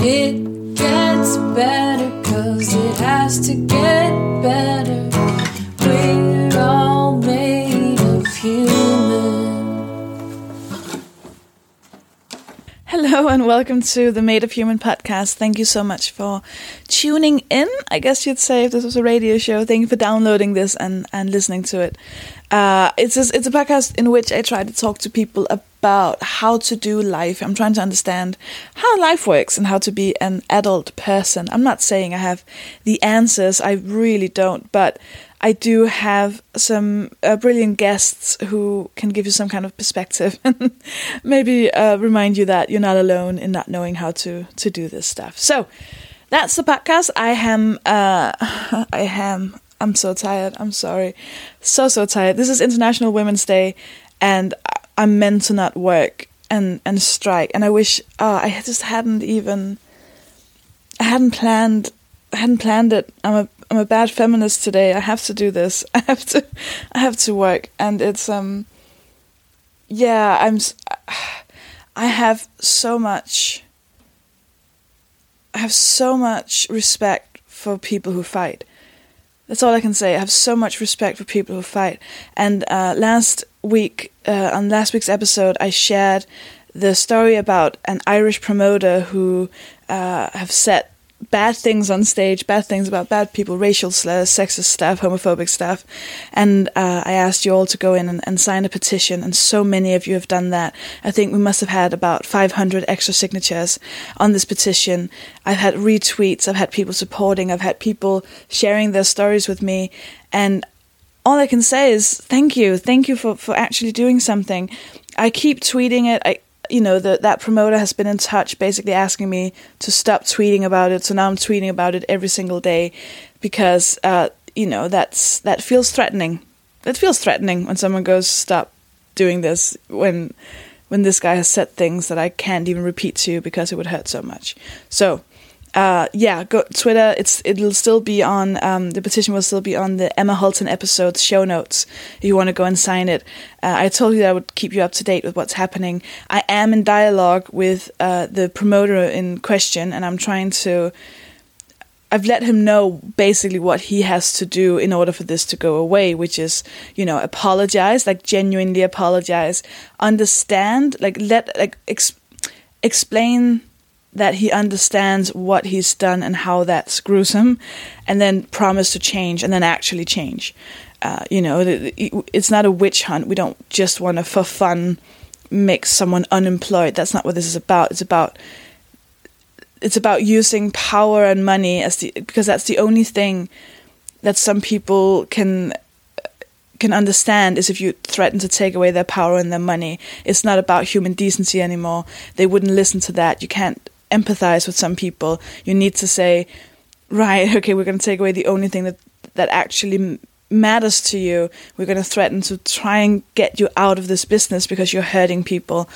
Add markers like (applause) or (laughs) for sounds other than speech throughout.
It gets better cause it has to get better. We're all made of human. Hello and welcome to the Made of Human podcast. Thank you so much for tuning in. I guess you'd say if this was a radio show. Thank you for downloading this and, and listening to it. Uh, it's a, it's a podcast in which I try to talk to people about how to do life. I'm trying to understand how life works and how to be an adult person. I'm not saying I have the answers. I really don't, but I do have some uh, brilliant guests who can give you some kind of perspective and (laughs) maybe uh, remind you that you're not alone in not knowing how to to do this stuff. So that's the podcast. I am. Uh, (laughs) I am. I'm so tired. I'm sorry. So so tired. This is International Women's Day, and I'm meant to not work and and strike. And I wish. Uh, I just hadn't even. I hadn't planned. I hadn't planned it. I'm a I'm a bad feminist today. I have to do this. (laughs) I have to I have to work and it's um yeah, I'm I have so much I have so much respect for people who fight. That's all I can say. I have so much respect for people who fight. And uh, last week, uh, on last week's episode, I shared the story about an Irish promoter who uh, have set bad things on stage, bad things about bad people, racial slurs, sexist stuff, homophobic stuff. And uh, I asked you all to go in and, and sign a petition, and so many of you have done that. I think we must have had about 500 extra signatures on this petition. I've had retweets, I've had people supporting, I've had people sharing their stories with me, and all I can say is thank you, thank you for, for actually doing something. I keep tweeting it. I, you know, the, that promoter has been in touch, basically asking me to stop tweeting about it. So now I'm tweeting about it every single day because, uh, you know, that's that feels threatening. It feels threatening when someone goes, "Stop doing this." When when this guy has said things that I can't even repeat to you because it would hurt so much. So uh, yeah, go Twitter. It's it'll still be on. Um, the petition will still be on the Emma Holton episode's show notes. If you want to go and sign it, uh, I told you I would keep you up to date with what's happening. I am in dialogue with uh, the promoter in question, and I'm trying to. I've let him know basically what he has to do in order for this to go away, which is, you know, apologize, like genuinely apologize, understand, like let, like ex- explain that he understands what he's done and how that's gruesome, and then promise to change and then actually change. Uh, you know, it's not a witch hunt. We don't just want to, for fun, make someone unemployed. That's not what this is about. It's about it's about using power and money as the because that's the only thing that some people can can understand is if you threaten to take away their power and their money. It's not about human decency anymore. They wouldn't listen to that. You can't empathize with some people. You need to say, right, (laughs) okay, we're going to take away the only thing that that actually matters to you. We're going to threaten to try and get you out of this business because you're hurting people.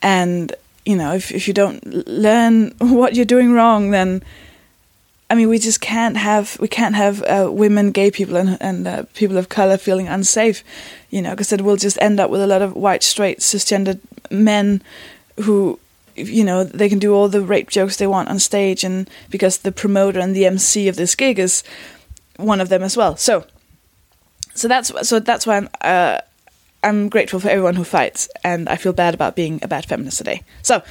And you know, if if you don't learn (laughs) what you're doing wrong, then I mean, we just can't have we can't have uh, women, gay people, and and uh, people of color feeling unsafe, you know, because it will just end up with a lot of white, straight, cisgendered men who, you know, they can do all the rape jokes they want on stage, and because the promoter and the MC of this gig is one of them as well. So, so that's so that's why I'm uh, I'm grateful for everyone who fights, and I feel bad about being a bad feminist today. So.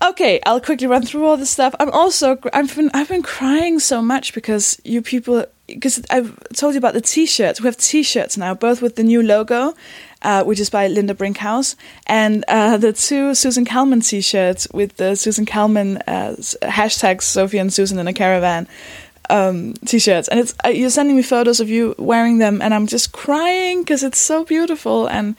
Okay, I'll quickly run through all this stuff. I'm also I've been I've been crying so much because you people because I've told you about the t-shirts. We have t-shirts now, both with the new logo, uh, which is by Linda Brinkhouse, and uh, the two Susan Calman t-shirts with the Susan Calman uh, hashtags Sophie and Susan in a caravan um, t-shirts. And it's uh, you're sending me photos of you wearing them, and I'm just crying because it's so beautiful and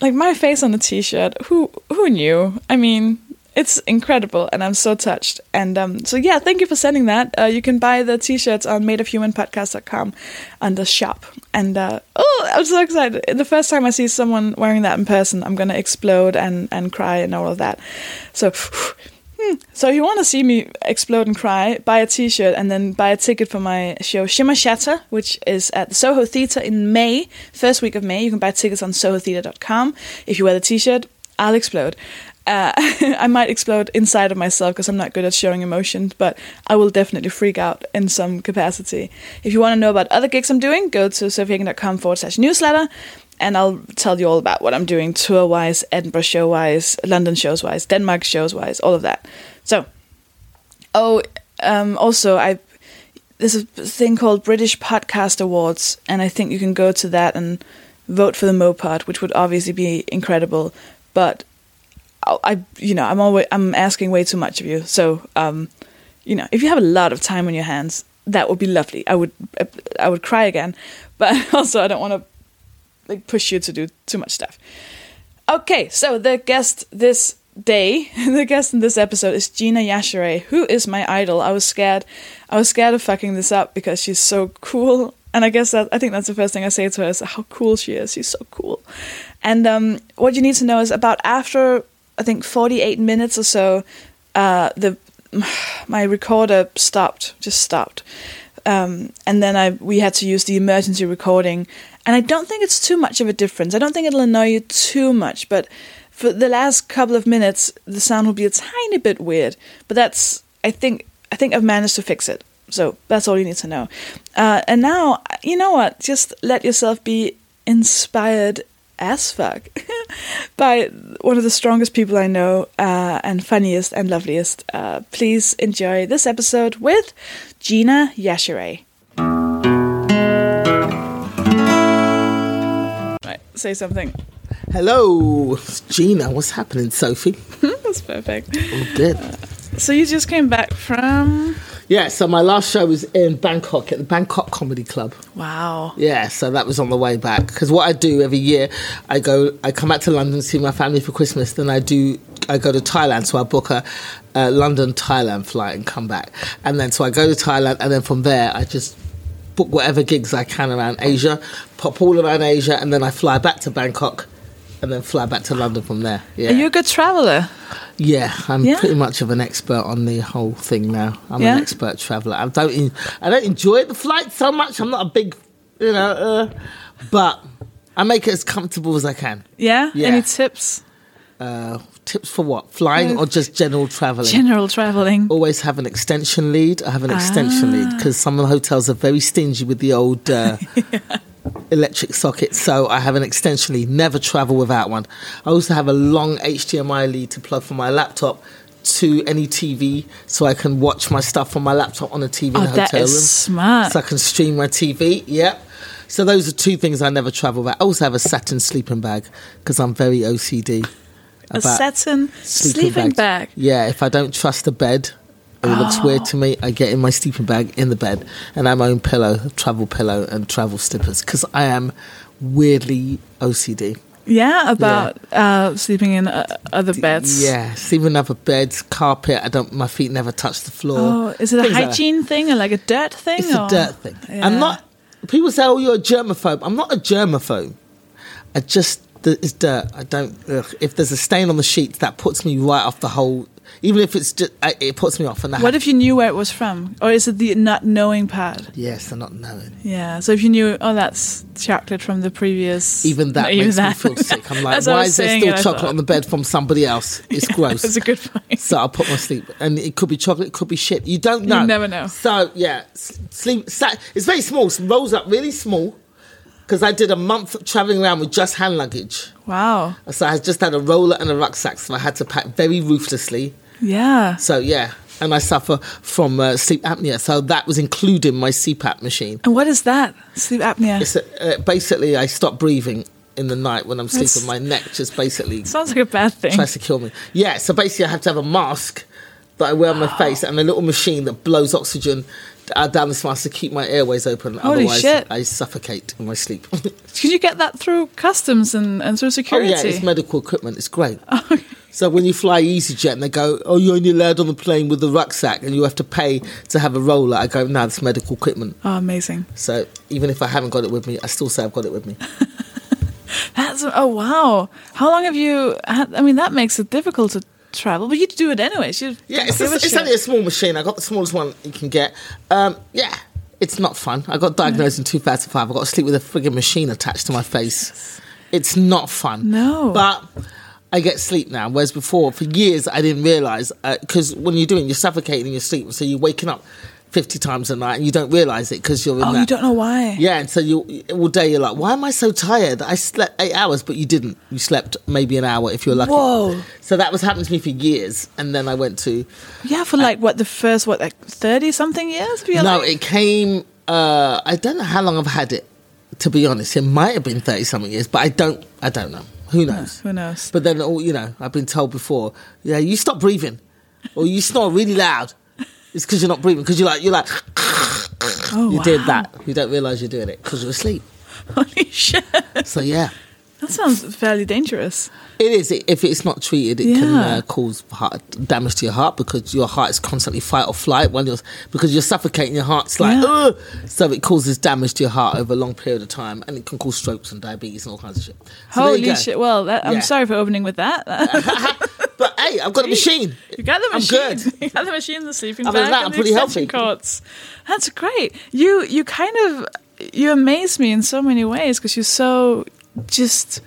like my face on the t-shirt. Who who knew? I mean, it's incredible, and I'm so touched. And um, so yeah, thank you for sending that. Uh, you can buy the t-shirts on madeofhumanpodcast.com under shop. And uh, oh, I'm so excited! The first time I see someone wearing that in person, I'm gonna explode and and cry and all of that. So. (sighs) Hmm. So if you want to see me explode and cry, buy a t-shirt and then buy a ticket for my show Shimmer Shatter, which is at the Soho Theatre in May, first week of May. You can buy tickets on sohotheatre.com. If you wear the t-shirt, I'll explode. Uh, (laughs) I might explode inside of myself because I'm not good at showing emotions, but I will definitely freak out in some capacity. If you want to know about other gigs I'm doing, go to sophiehagen.com forward slash newsletter and I'll tell you all about what I'm doing tour wise, Edinburgh show wise, London shows wise, Denmark shows wise, all of that. So, oh, um, also, I there's a thing called British Podcast Awards, and I think you can go to that and vote for the Mopod, which would obviously be incredible. But I, you know, I'm always I'm asking way too much of you. So, um, you know, if you have a lot of time on your hands, that would be lovely. I would I would cry again, (laughs) but also I don't want to like push you to do too much stuff. Okay, so the guest this day, (laughs) the guest in this episode is Gina Yashere, who is my idol. I was scared, I was scared of fucking this up because she's so cool, and I guess that I think that's the first thing I say to her is how cool she is. She's so cool, and um, what you need to know is about after I think forty eight minutes or so, uh, the (sighs) my recorder stopped, just stopped. Um, and then I we had to use the emergency recording, and I don't think it's too much of a difference. I don't think it'll annoy you too much, but for the last couple of minutes, the sound will be a tiny bit weird. But that's I think I think I've managed to fix it. So that's all you need to know. Uh, and now you know what? Just let yourself be inspired as fuck (laughs) by one of the strongest people I know uh, and funniest and loveliest. Uh, please enjoy this episode with Gina Yashere. Right, say something. Hello, it's Gina. What's happening, Sophie? (laughs) That's perfect. I'm good. So you just came back from Yeah, so my last show was in Bangkok at the Bangkok Comedy Club. wow. Yeah, so that was on the way back. Because what I do every year, I go, I come back to London, to see my family for Christmas. Then I do, I go to Thailand, so I book a, a London Thailand flight and come back. And then so I go to Thailand, and then from there I just book whatever gigs I can around Asia, pop all around Asia, and then I fly back to Bangkok, and then fly back to London from there. Yeah. Are you a good traveler? Yeah, I'm Yeah? pretty much of an expert on the whole thing now. I'm Yeah? an expert traveller. I don't, en- I don't enjoy the flight so much. I'm not a big, you know, uh, but I make it as comfortable as I can. Yeah? Yeah. Any tips? Uh, tips for what? Flying or just general travelling? General traveling. Always have an extension lead. I have an extension lead Ah. because some of the hotels are very stingy with the old uh, (laughs) electric socket. So I have an extension lead. Never travel without one. I also have a long HDMI lead to plug from my laptop to any TV, so I can watch my stuff on my laptop on a TV in Oh, the that hotel is room. smart. So I can stream my TV. Yep. So those are two things I never travel without. I also have a satin sleeping bag because I'm very OCD. A satin sleeping, bag. Yeah, if I don't trust the bed, it looks weird to me. I get in my sleeping bag in the bed and I have my own pillow, travel pillow, and travel slippers because I am weirdly OCD. Yeah, about Uh, sleeping in uh, other beds. Yeah, sleeping in other beds, carpet. I don't. My feet never touch the floor. Oh, is it a Things like hygiene thing or like a dirt thing? It's or? a dirt thing. Yeah. I'm not. People say, "Oh, you're a germaphobe." I'm not a germaphobe. I just it's dirt. I don't. Ugh. If there's a stain on the sheets, that puts me right off the whole. Even if it's just, I, it puts me off. And that What if you knew where it was from? Or is it the not knowing part? Yes, I'm not knowing. Yeah, so if you knew, oh, that's chocolate from the previous. Even that even makes that. me feel sick. I'm (laughs) like, That's what I why is there still chocolate on the bed from somebody else? (laughs) It's gross. That's a good point. So I'll put my sleep, and it could be chocolate, it could be shit. You don't know. never know. So yeah, sleep. It's very small. Rolls up really small. Because I did a month traveling around with just hand luggage. Wow. So I just had a roller and a rucksack, so I had to pack very ruthlessly. Yeah. So yeah, and I suffer from uh, sleep apnea. So that was including my CPAP machine. And what is that? Sleep apnea. It's uh, basically I stop breathing in the night when I'm That's- sleeping. My neck just basically (laughs) Sounds like a bad thing. tries to kill me. Yeah, so basically I have to have a mask that I wear on my face and a little machine that blows oxygen uh, down this mask to keep my airways open. Holy Otherwise, shit. I suffocate in my sleep. (laughs) Can you get that through customs and, and through security? Oh, yeah, it's medical equipment. It's great. (laughs) So when you fly EasyJet and they go, "Oh, you're only allowed on the plane with the rucksack and you have to pay to have a roller," I go, "No, it's medical equipment." oh, amazing. So even if I haven't got it with me, I still say I've got it with me. (laughs) That's oh wow. How long have you? Had, I mean, that makes it difficult to travel, but you do it anyways. You Yeah, it's, a, it's only a small machine. I got the smallest one you can get. Um, yeah, it's not fun. I got diagnosed in 2005. I got to sleep with a frigging machine attached to my (laughs) face. It's not fun. No. But I get sleep now, whereas before, for years, I didn't realize because when you're doing, you're suffocating in your sleep, so you're waking up fifty times a night and you don't realize it because you're in Oh, that. you don't know why. Yeah, and so you all day you're like, why am I so tired? I slept eight hours, but you didn't. You slept maybe an hour if you're lucky. Whoa. So that was happening to me for years, and then I went to Yeah, for like what the first what like thirty something years. no, life? it came. Uh, I don't know how long I've had it. To be honest, it might have been thirty something years, but I don't. I don't know. Who knows? Who knows? But then, all you know, I've been told before. Yeah, you stop breathing, or you snore really loud. It's because you're not breathing. Because you're like you're like Oh, you wow. did that. You don't realize you're doing it because you're asleep. Holy shit! So yeah. That sounds fairly dangerous. It is. If it's not treated, it can uh, cause heart, damage to your heart because your heart is constantly fight or flight when you're because you're suffocating. Your heart's like, Yeah. Ugh! so it causes damage to your heart over a long period of time, and it can cause strokes and diabetes and all kinds of shit. So Holy shit! Well, that, I'm Yeah. sorry for opening with that. (laughs) (laughs) But hey, I've got a machine. You got the machine. I'm good. (laughs) You got the machine, the sleeping Other bag, than that, and I'm the pretty extension healthy. cords. That's great. You you kind of you amaze me in so many ways because you're so just.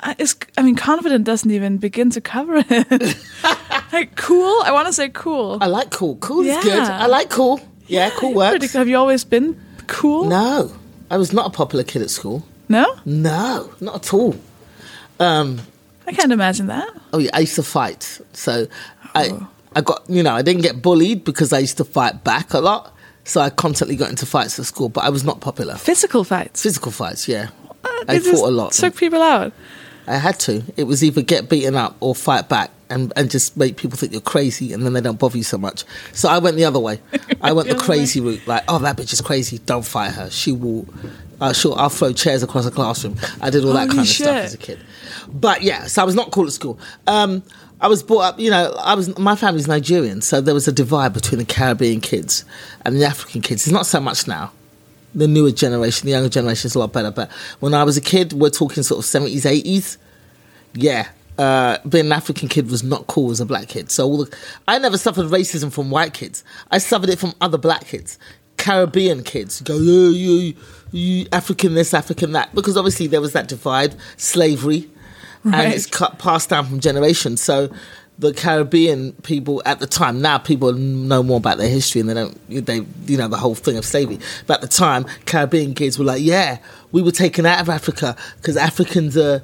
I- It's, I mean, confident doesn't even begin to cover it. (laughs) like cool. I want to say cool. I like cool. Cool is good. I like cool. Yeah, cool Pretty works. cool. Have you always been cool? No, I was not a popular kid at school. No? No, not at all. Um, I can't imagine that. Oh yeah, I used to fight. So I Oh. I got you know I didn't get bullied because I used to fight back a lot. So I constantly got into fights at school, but I was not popular. Physical fights. Physical fights, yeah. Uh, I fought a lot. Took people out. I had to. It was either get beaten up or fight back and, and just make people think you're crazy and then they don't bother you so much. So I went the other way. (laughs) I went the The crazy route. Like, oh, that bitch is crazy. Don't fight her. She will. Uh, sure, I'll throw chairs across the classroom. I did all that Holy kind of stuff as a kid. But yeah, so I was not cool at school. Um, I was brought up, you know, I was my family's Nigerian, so there was a divide between the Caribbean kids and the African kids. It's not so much now the newer generation, the younger generation is a lot better. But when I was a kid, we're talking sort of seventies, eighties. Yeah, uh, being an African kid was not cool as a black kid. So all the, I never suffered racism from white kids. I suffered it from other black kids, Caribbean kids. Go, you, you, you African this, African that, because obviously there was that divide, slavery, Right. and it's cut passed down from generations. So. The Caribbean people at the time, now people know more about their history and they don't, they, you know, the whole thing of slavery. But at the time, Caribbean kids were like, yeah, we were taken out of Africa because Africans are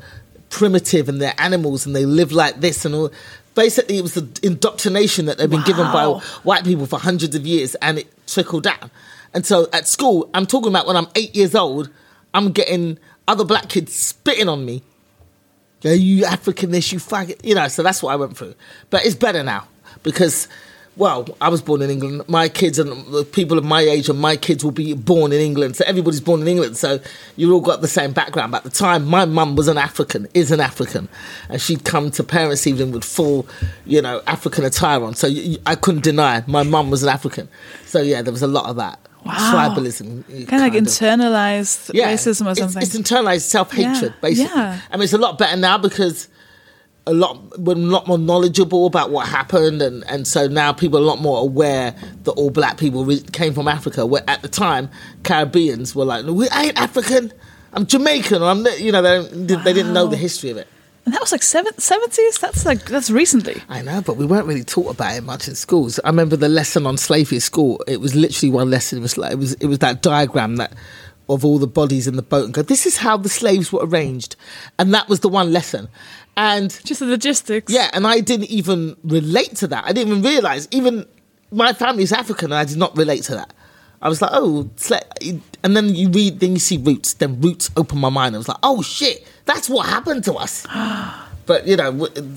primitive and they're animals and they live like this and all. Basically, it was the indoctrination that they've been given by white people for hundreds of years and it trickled down. And so at school, I'm talking about when I'm eight years old, I'm getting other black kids spitting on me. Yeah, you African this, you faggot. You know, so that's what I went through. But it's better now because, well, I was born in England. My kids and the people of my age and my kids will be born in England. So everybody's born in England. So you all got the same background. But at the time, my mum was an African, is an African. And she'd come to parents' evening with full, you know, African attire on. So I couldn't deny my mum was an African. So yeah, there was a lot of that. Wow. Tribalism. Uh, kind of like internalized racism or something. It's, internalized self hatred, Yeah, basically. yeah. I mean, it's a lot better now because a lot we're a lot more knowledgeable about what happened, and, and so now people are a lot more aware that all black people re- came from Africa. Where at the time, Caribbeans were like, "We ain't African. I'm Jamaican." Or I'm, you know, they, don't- they didn't know the history of it. And that was like 70s? That's like, that's recently. I know, but we weren't really taught about it much in schools. I remember the lesson on slavery at school. It was literally one lesson. It was like it was it was that diagram that of all the bodies in the boat and go, this is how the slaves were arranged, and that was the one lesson. And Just the logistics. yeah, and I didn't even relate to that. I didn't even realize. Even my family's African, and I did not relate to that. I was like, oh, and then you read, then you see roots. Then roots open my mind. I was like, oh shit, that's what happened to us. (gasps) But you know,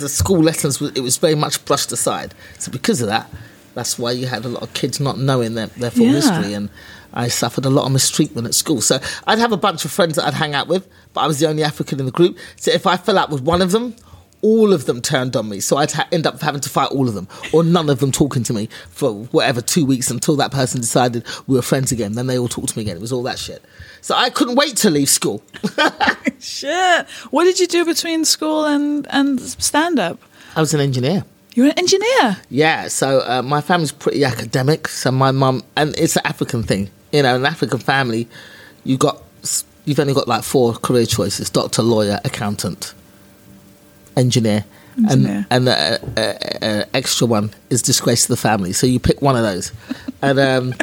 the school lessons it was very much brushed aside. So because of that, that's why you had a lot of kids not knowing their, their full Yeah. history, and I suffered a lot of mistreatment at school. So I'd have a bunch of friends that I'd hang out with, but I was the only African in the group. So if I fell out with one of them, all of them turned on me. So I'd ha- end up having to fight all of them, or none of them talking to me for whatever two weeks until that person decided we were friends again. Then they all talked to me again. It was all that shit. So I couldn't wait to leave school. (laughs) Shit. What did you do between school and, and stand up? I was an engineer. You're an engineer. Yeah, so uh, my family's pretty academic. So my mum, and it's an African thing, you know, an African family, you got, you've only got like four career choices: doctor, lawyer, accountant. Engineer. Engineer. And and uh, uh, uh, extra one is disgrace to the family. So you pick one of those, and um,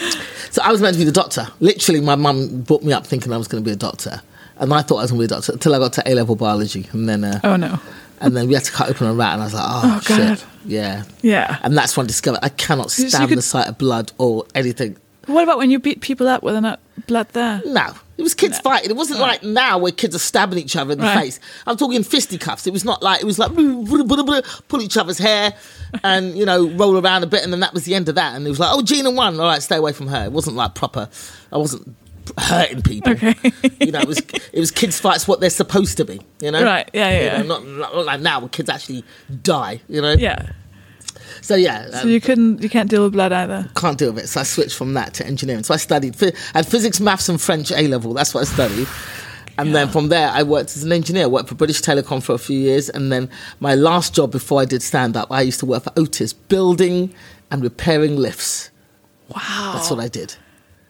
(laughs) so I was meant to be the doctor. Literally, my mum brought me up thinking I was going to be a doctor, and I thought I was going to be a doctor until I got to A level biology, and then uh, Oh no. and then we had to cut open a rat, and I was like, oh, Oh, shit, God. yeah, Yeah. and that's when I discovered I cannot So stand could- the sight of blood or anything. What about when you beat people up with not blood there? No, it was kids fighting. It wasn't like now where kids are stabbing each other in the Right. face. I'm talking fisticuffs. It was not like it was like pull each other's hair and you know roll around a bit, and then that was the end of that. And it was like, oh, Gina won. All right, stay away from her. It wasn't like proper. I wasn't hurting people. Okay. you know, it was it was kids fights what they're supposed to be. You know, Right, yeah, yeah, You know, not, not like now where kids actually die. You know, Yeah. So yeah, So um, you couldn't, you can't deal with blood either. can't deal with it. So I switched from that to engineering. So I studied, I had physics, maths, and French A level. That's what I studied. And then from there, I worked as an engineer. I worked for British Telecom for a few years. And then my last job before I did stand up, I used to work for Otis, building and repairing lifts. Wow. That's what I did.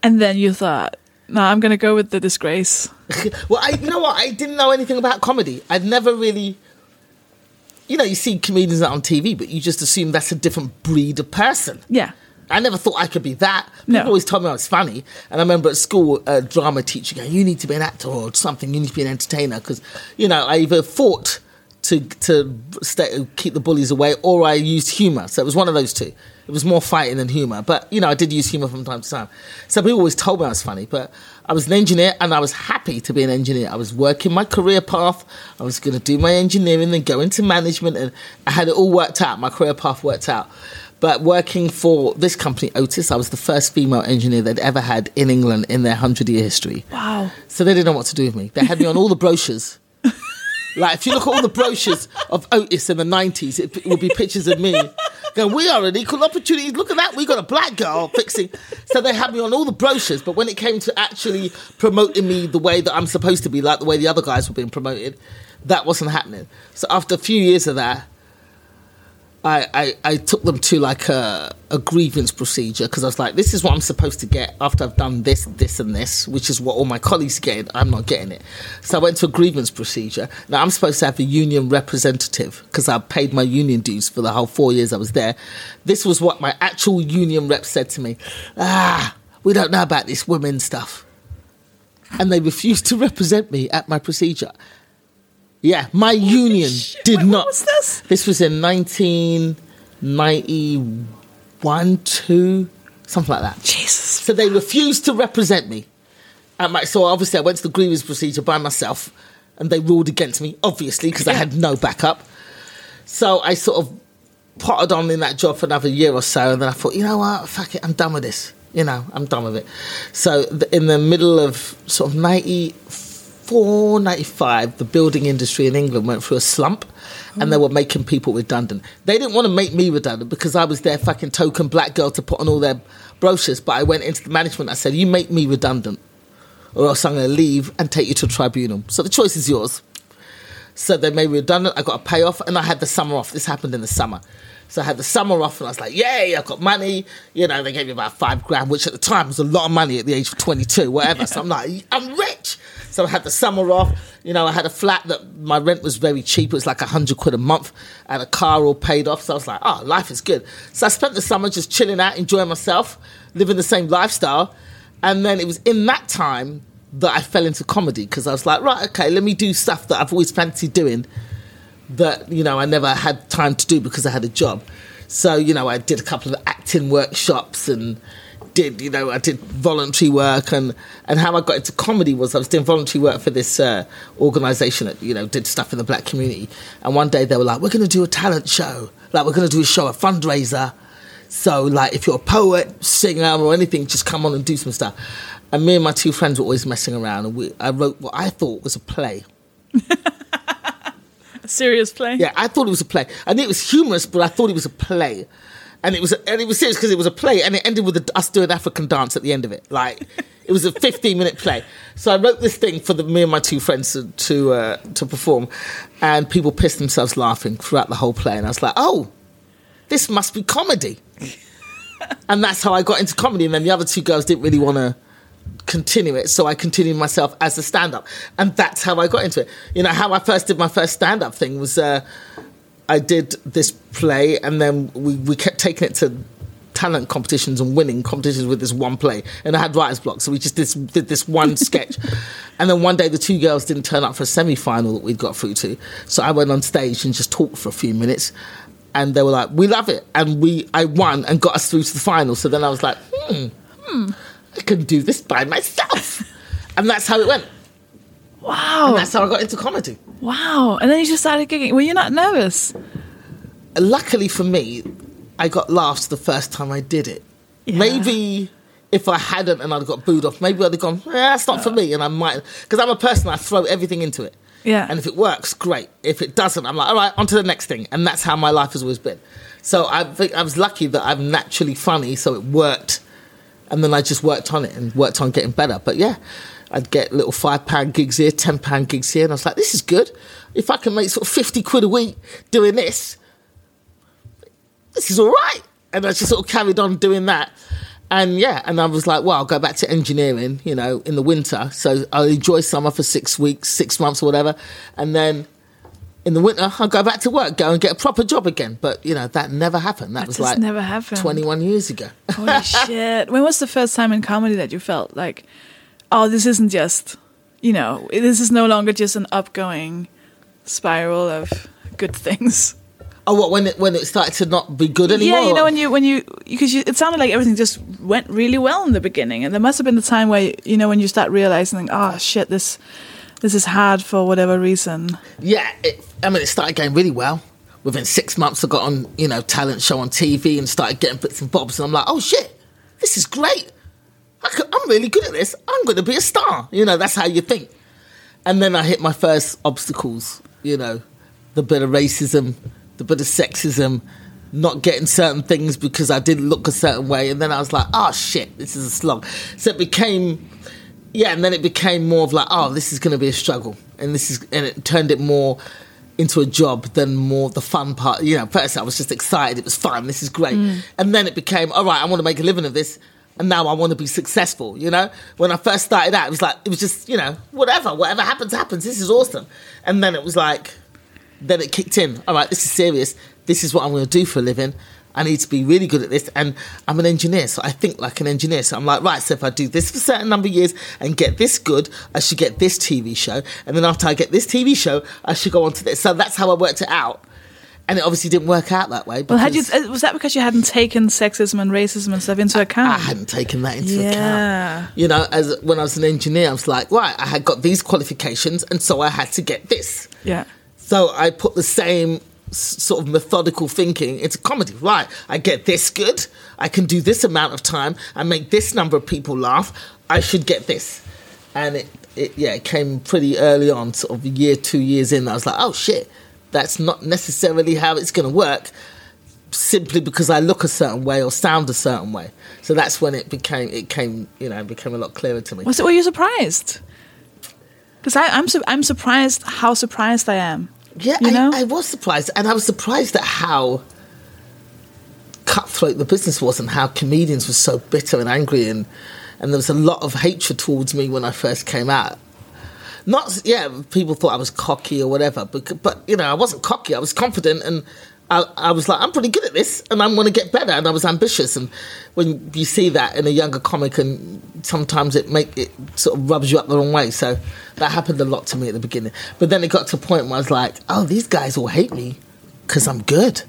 And then you thought, no, I'm going to go with the disgrace. (laughs) well, I, you know what? I didn't know anything about comedy. I'd never really, you know, you see comedians on TV, but you just assume that's a different breed of person. Yeah. I never thought I could be that. People No. always told me I was funny. And I remember at school, a drama teacher going, You need to be an actor or something, you need to be an entertainer. Because, you know, I either fought to, to stay, keep the bullies away or I used humour. So it was one of those two. It was more fighting than humour. But, you know, I did use humour from time to time. So people always told me I was funny. But I was an engineer and I was happy to be an engineer. I was working my career path. I was going to do my engineering and go into management. And I had it all worked out. My career path worked out. But working for this company, Otis, I was the first female engineer they'd ever had in England in their 100 year history. Wow. So they didn't know what to do with me. They had me on all the brochures. (laughs) Like, if you look at all the brochures of Otis in the 90s, it, it would be pictures of me going, We are an equal opportunity. Look at that. We got a black girl fixing. So they had me on all the brochures. But when it came to actually promoting me the way that I'm supposed to be, like the way the other guys were being promoted, that wasn't happening. So after a few years of that, I, I, I took them to like a, a grievance procedure because I was like, this is what I'm supposed to get after I've done this, this, and this, which is what all my colleagues getting. I'm not getting it. So I went to a grievance procedure. Now I'm supposed to have a union representative because I paid my union dues for the whole four years I was there. This was what my actual union rep said to me Ah, we don't know about this women stuff. And they refused to represent me at my procedure. Yeah, my union did when not. was this? This was in 1991, 2, something like that. Jesus. So they refused to represent me. At my, so obviously I went to the grievance procedure by myself and they ruled against me, obviously, because I had no backup. So I sort of potted on in that job for another year or so and then I thought, you know what, fuck it, I'm done with this. You know, I'm done with it. So th- in the middle of sort of 94, 95, the building industry in England went through a slump and they were making people redundant. They didn't want to make me redundant because I was their fucking token black girl to put on all their brochures. But I went into the management. I said, "You make me redundant, or else I'm going to leave and take you to a tribunal." So the choice is yours. So they made me redundant. I got a payoff, and I had the summer off. This happened in the summer. So I had the summer off, and I was like, "Yay! I've got money." You know, they gave me about five grand, which at the time was a lot of money at the age of twenty-two, whatever. So I'm like, "I'm rich." So I had the summer off. You know, I had a flat that my rent was very cheap. It was like a hundred quid a month. Had a car all paid off. So I was like, "Oh, life is good." So I spent the summer just chilling out, enjoying myself, living the same lifestyle. And then it was in that time that I fell into comedy because I was like, right, okay, let me do stuff that I've always fancied doing that, you know, I never had time to do because I had a job. So, you know, I did a couple of acting workshops and did, you know, I did voluntary work and, and how I got into comedy was I was doing voluntary work for this uh, organisation that, you know, did stuff in the black community. And one day they were like, we're going to do a talent show. Like, we're going to do a show, a fundraiser. So, like, if you're a poet, singer, or anything, just come on and do some stuff. And me and my two friends were always messing around, and we, I wrote what I thought was a play. (laughs) A serious play? Yeah, I thought it was a play. I knew it was humorous, but I thought it was a play. And it was, and it was serious because it was a play, and it ended with a, us doing African dance at the end of it. Like, it was a 15 minute play. So I wrote this thing for the, me and my two friends to to, uh, to perform, and people pissed themselves laughing throughout the whole play. And I was like, oh, this must be comedy. and that's how I got into comedy. And then the other two girls didn't really want to continue it. So I continued myself as a stand up. And that's how I got into it. You know, how I first did my first stand up thing was uh, I did this play and then we, we kept taking it to talent competitions and winning competitions with this one play. And I had writer's block. So we just did, did this one (laughs) sketch. And then one day the two girls didn't turn up for a semi final that we'd got through to. So I went on stage and just talked for a few minutes. And they were like, "We love it," and we I won and got us through to the final. So then I was like, "Hmm, hmm, I can do this by myself," (laughs) and that's how it went. Wow. And that's how I got into comedy. wow. And then you just started gigging. Were you not nervous? Luckily for me, I got laughs the first time I did it. Yeah. Maybe if I hadn't and I'd got booed off, maybe I'd have gone, eh, "That's not for me," and I might because I'm a person I throw everything into it. Yeah. And if it works, great. If it doesn't, I'm like, all right, on to the next thing. And that's how my life has always been. So I think I was lucky that I'm naturally funny, so it worked. And then I just worked on it and worked on getting better. But yeah, I'd get little five pound gigs here, ten pound gigs here, and I was like, this is good. If I can make sort of fifty quid a week doing this, this is all right. And I just sort of carried on doing that. And yeah, and I was like, well, I'll go back to engineering, you know, in the winter. So I'll enjoy summer for six weeks, six months or whatever. And then in the winter, I'll go back to work, go and get a proper job again. But, you know, that never happened. That, was like never happened. 21 years ago. Holy (laughs) shit. When was the first time in comedy that you felt like, oh, this isn't just, you know, this is no longer just an upgoing spiral of good things? oh, what, when it, when it started to not be good anymore? Yeah, you know when you when you because you, it sounded like everything just went really well in the beginning, and there must have been the time where you know when you start realizing, oh shit, this this is hard for whatever reason. Yeah, it, I mean, it started going really well. Within six months, I got on, you know, talent show on TV and started getting bits and bobs. And I'm like, oh shit, this is great. I'm really good at this. I'm going to be a star. You know, that's how you think. And then I hit my first obstacles, you know, the bit of racism, the bit of sexism, not getting certain things because I didn't look a certain way. And then I was like, oh shit, this is a slog. So it became, yeah, and then it became more of like, oh, this is going to be a struggle. And this is, and it turned it more into a job than more the fun part. You know, first I was just excited. It was fun. This is great. Mm. And then it became, all right, I want to make a living of this. And now I want to be successful, you know? When I first started out, it was like, it was just, you know, whatever, whatever happens, happens. This is awesome. And then it was like, then it kicked in. All right, this is serious. This is what I'm going to do for a living. I need to be really good at this. And I'm an engineer, so I think like an engineer. So I'm like, right, so if I do this for a certain number of years and get this good, I should get this TV show. And then after I get this TV show, I should go on to this. So that's how I worked it out. And it obviously didn't work out that way. Well, had you uh, was that because you hadn't taken sexism and racism and stuff into account? I hadn't taken that into Yeah. account. You know, as when I was an engineer, I was like, right, I had got these qualifications, and so I had to get this. yeah. So I put the same sort of methodical thinking into comedy. Right, I get this good. I can do this amount of time. I make this number of people laugh. I should get this. And it, it yeah, it came pretty early on, sort of year, two years in. I was like, oh shit, that's not necessarily how it's going to work. Simply because I look a certain way or sound a certain way. So that's when it became, it came, you know, became a lot clearer to me. Was it? Were you surprised? Because I'm su- I'm surprised how surprised I am. Yeah, You know? I, I was surprised, and I was surprised at how cutthroat the business was, and how comedians were so bitter and angry, and and there was a lot of hatred towards me when I first came out. Not, yeah, people thought I was cocky or whatever, but but you know, I wasn't cocky. I was confident, and I, I was like, I'm pretty good at this, and I'm going to get better, and I was ambitious. And when you see that in a younger comic, and sometimes it make it sort of rubs you up the wrong way. So that happened a lot to me at the beginning. But then it got to a point where I was like, oh, these guys all hate me because I'm good.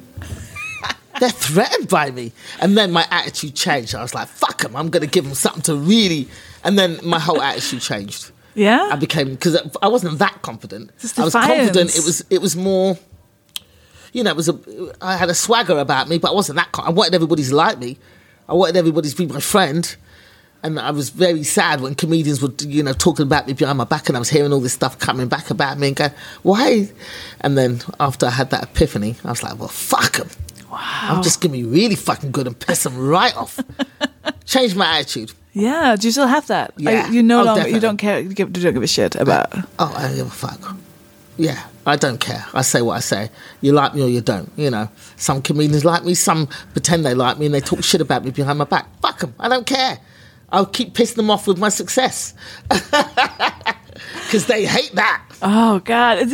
(laughs) They're threatened by me. And then my attitude changed. I was like, fuck them. I'm going to give them something to really. And then my whole attitude changed. Yeah. I became because I wasn't that confident. I was confident. It was it was more. You know, it was a. I had a swagger about me, but I wasn't that. con- I wanted everybody to like me. I wanted everybody to be my friend, and I was very sad when comedians were, you know, talking about me behind my back, and I was hearing all this stuff coming back about me, and going, "Why?" And then after I had that epiphany, I was like, "Well, fuck them. wow. I'm just gonna be really fucking good and piss them right off." (laughs) Change my attitude. Yeah. Do you still have that? Yeah. Like, you no Oh, longer. definitely. You don't care. You give- you don't give a shit about. Oh, I don't give a fuck. Yeah, I don't care. I say what I say. You like me or you don't. You know, some comedians like me, some pretend they like me, and they talk shit about me behind my back. Fuck them. I don't care. I'll keep pissing them off with my success (laughs) because they hate that. Oh God,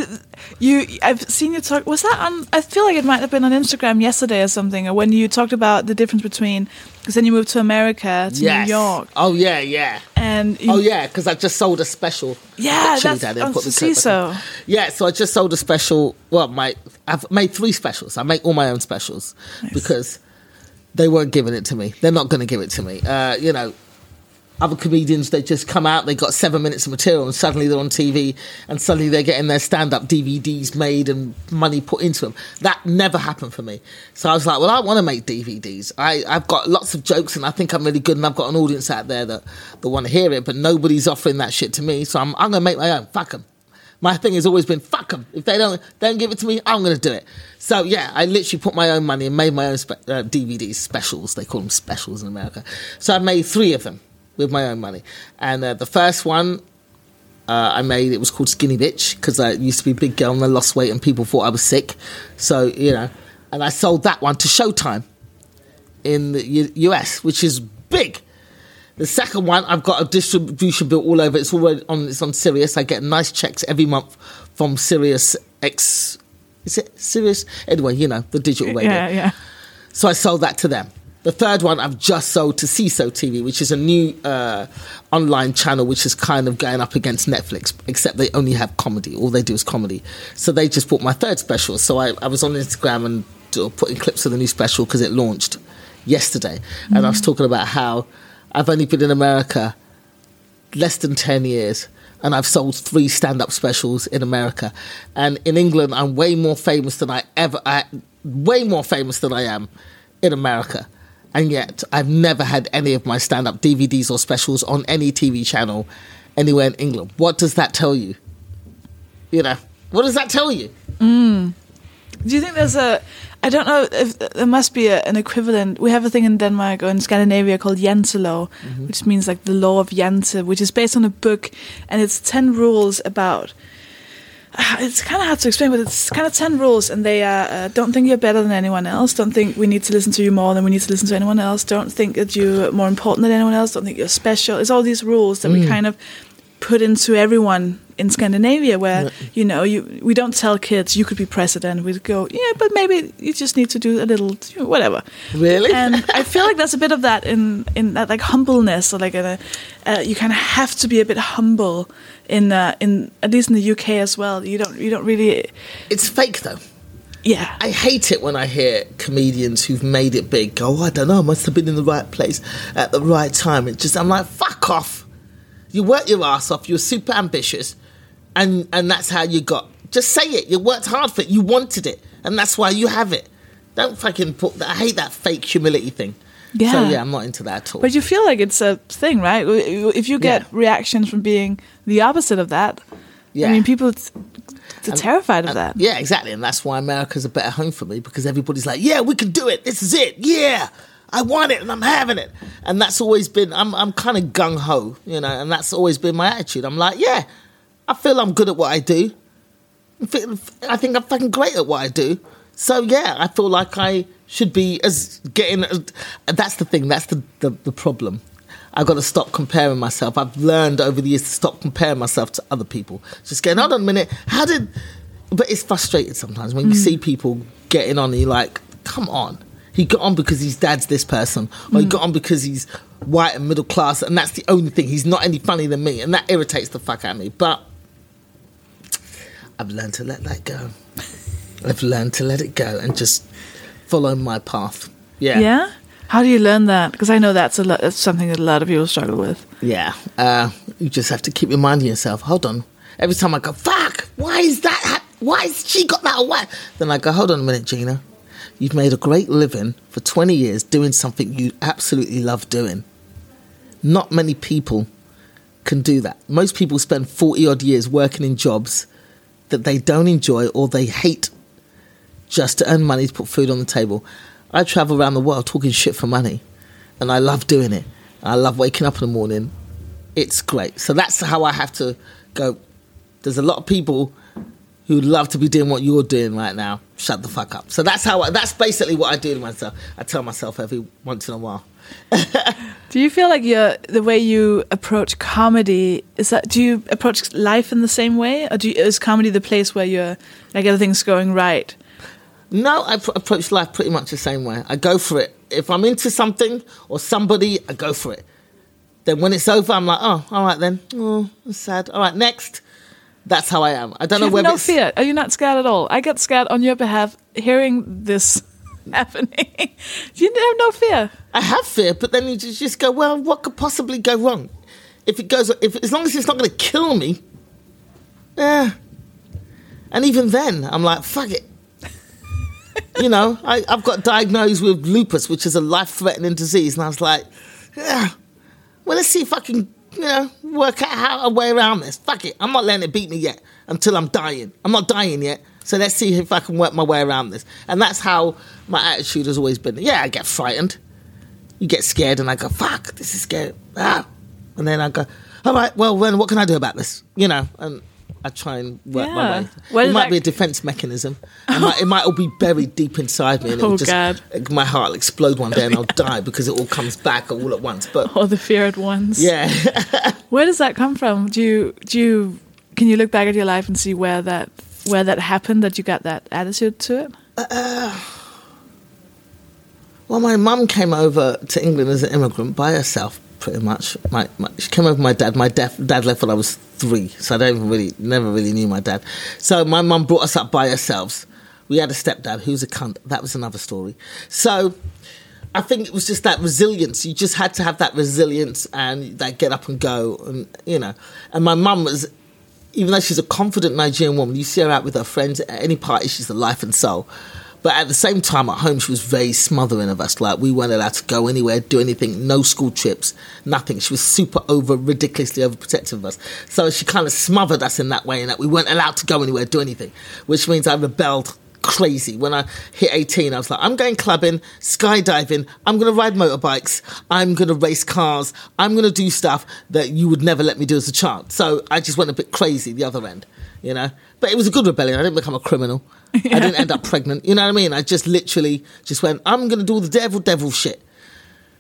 you! I've seen you talk. Was that on? I feel like it might have been on Instagram yesterday or something. Or when you talked about the difference between because then you moved to America to Yes. New York, Oh yeah, yeah. and you, Oh yeah, because I just sold a special. Yeah, that's there, on put the coat back Seeso. on. Yeah, so I just sold a special. Well, my I've made three specials. I make all my own specials because they weren't giving it to me. They're not going to give it to me. Uh, you know, other comedians they just come out. They got seven minutes of material, and suddenly they're on TV, and suddenly they're getting their stand-up DVDs made and money put into them. That never happened for me. So I was like, well, I want to make DVDs. I, I've got lots of jokes, and I think I'm really good, and I've got an audience out there that that want to hear it, but nobody's offering that shit to me. So I'm I'm gonna make my own. Fuck them. My thing has always been fuck them. If they don't don't give it to me, I'm gonna do it. So yeah, I literally put my own money and made my own spe- uh, DVDs specials. They call them specials in America. So I made three of them with my own money. And uh, the first one uh, I made it was called Skinny Bitch because I used to be a big girl and I lost weight and people thought I was sick. So you know, and I sold that one to Showtime in the U- US, which is big. The second one, I've got a distribution bill all over. It's already on. It's on Sirius. I get nice checks every month from Sirius X. Is it Sirius? Anyway, you know the digital radio. yeah, yeah. So I sold that to them. The third one I've just sold to Seeso TV, which is a new uh, online channel which is kind of going up against Netflix, except they only have comedy. All they do is comedy. So they just bought my third special. So I, I was on Instagram and uh, putting clips of the new special because it launched yesterday. And I was talking about how I've only been in America less than 10 years and I've sold three stand up specials in America. And in England, I'm way more famous than I ever, I, way more famous than I am in America. And yet, I've never had any of my stand up DVDs or specials on any TV channel anywhere in England. What does that tell you? You know, what does that tell you? Mm. Do you think there's a? I don't know if there must be a, an equivalent. We have a thing in Denmark or in Scandinavia called Jantelov, mm-hmm. which means like the law of Jante, which is based on a book, and it's ten rules about. (sighs) It's kind of hard to explain, but it's kind of ten rules, and they are: uh, don't think you're better than anyone else. Don't think we need to listen to you more than we need to listen to anyone else. Don't think that you're more important than anyone else. Don't think you're special. It's all these rules that we kind of put into everyone in Scandinavia, where you know you we don't tell kids you could be president. We'd go, yeah, but maybe you just need to do a little whatever. Really? And I feel like there's a bit of that in in that like humbleness, or like a, uh, you kind of have to be a bit humble in uh, in at least in the UK as well. You don't you don't really, It's fake though. yeah. I hate it when I hear comedians who've made it big go, oh, I don't know, I must have been in the right place at the right time. It just, I'm like, fuck off. You worked your ass off, you're super ambitious, and, and that's how you got. Just say it. You worked hard for it, you wanted it, and that's why you have it. Don't fucking put that. I hate that fake humility thing. Yeah. So, Yeah. yeah, I'm not into that at all. But you feel like it's a thing, right? If you get Yeah. reactions from being the opposite of that, Yeah. I mean, people they're terrified of that. Yeah, exactly. And that's why America's a better home for me because everybody's like, yeah, we can do it. This is it. Yeah, I want it and I'm having it. And that's always been, I'm, I'm kind of gung ho, you know, and that's always been my attitude. I'm like, yeah, I feel I'm good at what I do. I think I'm fucking great at what I do. So yeah, I feel like I should be as getting. As, that's the thing. That's the, the the problem. I've got to stop comparing myself. I've learned over the years to stop comparing myself to other people. Just going, hold on a minute. How did? But it's frustrating sometimes when you mm. see people getting on. And you're like, come on. He got on because his dad's this person, or he mm. got on because he's white and middle class, and that's the only thing. He's not any funnier than me, and that irritates the fuck out of me. But I've learned to let that go. (laughs) I've learned to let it go and just follow my path. Yeah. Yeah. How do you learn that? Because I know that's a lot, that's something that a lot of people struggle with. Yeah. Uh, you just have to keep reminding yourself, hold on. Every time I go, fuck, why is that? hap- Why has she got that away? Then I go, hold on a minute, Gina. You've made a great living for 20 years doing something you absolutely love doing. Not many people can do that. Most people spend 40 odd years working in jobs that they don't enjoy or they hate just to earn money to put food on the table. I travel around the world talking shit for money, and I love doing it. I love waking up in the morning. It's great. So that's how I have to go. There's a lot of people who love to be doing what you're doing right now, shut the fuck up. So that's how. I, that's basically what I do to myself. I tell myself every once in a while. (laughs) Do you feel like you're, the way you approach comedy is that? Do you approach life in the same way, or you, is comedy the place where you're like everything's going right? No, I pr- approach life pretty much the same way. I go for it. If I'm into something or somebody, I go for it. Then when it's over, I'm like, oh, all right then. Oh, that's sad. All right, next. That's how I am. I don't Do know whether no it's fear? Are you not scared at all? I get scared on your behalf hearing this (laughs) happening. Do you have no fear. I have fear, but then you just, just go, well, what could possibly go wrong? If it goes, if as long as it's not going to kill me, yeah. And even then, I'm like, fuck it. You know, I, I've got diagnosed with lupus, which is a life-threatening disease, and I was like, yeah. Well, let's see if I can, you know, work out how a way around this. Fuck it, I'm not letting it beat me yet until I'm dying. I'm not dying yet, so let's see if I can work my way around this. And that's how my attitude has always been. Yeah, I get frightened you get scared and I go, fuck, this is scary. Ah. And then I go, all right, well, then what can I do about this? You know, and I try and work my way. Well, it might be a defense mechanism. It might, it might all be buried deep inside me. And Oh, just, God. My heart will explode one day and I'll die because it all comes back all at once. But Or the fear at once. yeah. (laughs) Where does that come from? Do you do you can you look back at your life and see where that where that happened that you got that attitude to it? Uh, well, my mum came over to England as an immigrant by herself, pretty much. My, my, she came over my dad. My dad, dad left when I was three, so I don't really, never really knew my dad. So my mum brought us up by ourselves. We had a stepdad who was a cunt. That was another story. So I think it was just that resilience. You just had to have that resilience and that get up and go, and you know. And my mum was even though she's a confident Nigerian woman, you see her out with her friends at any party, she's the life and soul. But at the same time, at home, she was very smothering of us. Like, we weren't allowed to go anywhere, do anything, no school trips, nothing. She was super over, ridiculously overprotective of us. So she kind of smothered us in that way, in that we weren't allowed to go anywhere, do anything. Which means I rebelled crazy. When I hit 18, I was like, I'm going clubbing, skydiving, I'm going to ride motorbikes, I'm going to race cars, I'm going to do stuff that you would never let me do as a child. So I just went a bit crazy the other end, you know? But it was a good rebellion. I didn't become a criminal. (laughs) I didn't end up pregnant. You know what I mean? I just literally just went, I'm going to do all the devil, devil shit.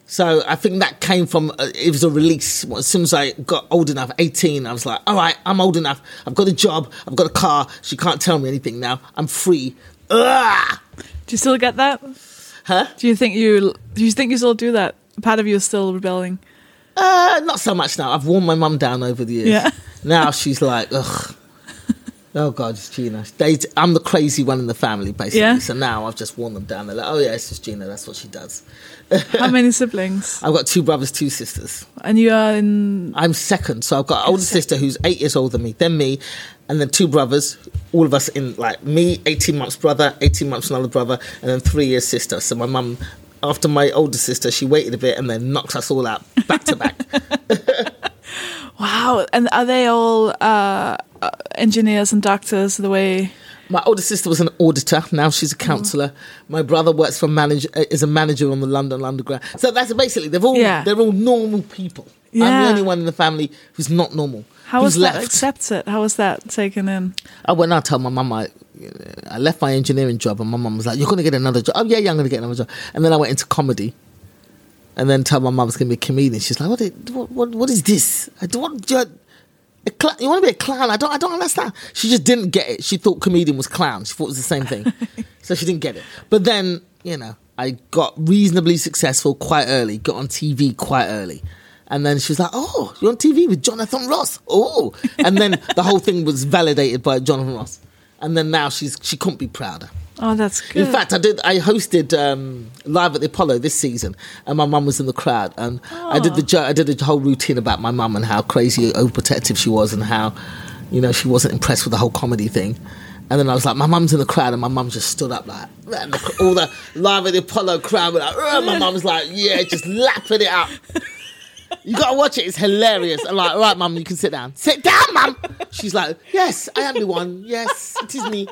So I think that came from uh, it was a release. As soon as I got old enough, eighteen, I was like, "All right, I'm old enough. I've got a job. I've got a car. She can't tell me anything now. I'm free." Ugh! Do you still get that? Huh? Do you think you do you think you still do that? Part of you is still rebelling. Uh, not so much now. I've worn my mum down over the years. Yeah. Now she's like, ugh. Oh God, it's Gina. They, I'm the crazy one in the family, basically. Yeah. So now I've just worn them down. They're like, oh yeah, it's just Gina. That's what she does. How (laughs) many siblings? I've got two brothers, two sisters. And you are in I'm second, so I've got an older sister who's eight years older than me, then me, and then two brothers. All of us in like me, eighteen months brother, eighteen months another brother, and then three years sister. So my mum, after my older sister, she waited a bit and then knocked us all out back to back. (laughs) wow. And are they all uh, uh, engineers and doctors? The way My older sister was an auditor. Now she's a counsellor. My brother works for manage uh, is a manager on the London Underground. So that's basically they've all Yeah. they're all normal people. I'm the only one in the family who's not normal. how was that accepted? How was that taken in? I went out told my mum I, I left my engineering job, and my mum was like, "You're going to get another job." Oh yeah, yeah, I'm going to get another job. And then I went into comedy, and then told my I was going to be a comedian. She's like, "What? i- What? What, what is this? I don't want you." Cl- you want to be a clown? I don't. I don't understand. She just didn't get it. She thought comedian was clown. She thought it was the same thing, (laughs) so she didn't get it. But then, you know, I got reasonably successful quite early. Got on TV quite early, and then she was like, "Oh, you're on TV with Jonathan Ross." Oh, and then the whole thing was validated by Jonathan Ross. And then now she's she couldn't be prouder. Oh, that's good. In fact, I did. I hosted um, live at the Apollo this season, and my mum was in the crowd, and I did the jo- I did a whole routine about my mum and how crazy overprotective she was, and how you know she wasn't impressed with the whole comedy thing. And then I was like, my mum's in the crowd, and my mum just stood up like all the live at the Apollo crowd were like, "Ugh," my mum was like, yeah, just lapping it up. You gotta watch it; it's hilarious. I'm like, all right, mum, you can sit down. Sit down, mum. She's like, yes, I am the one. Yes, it is me.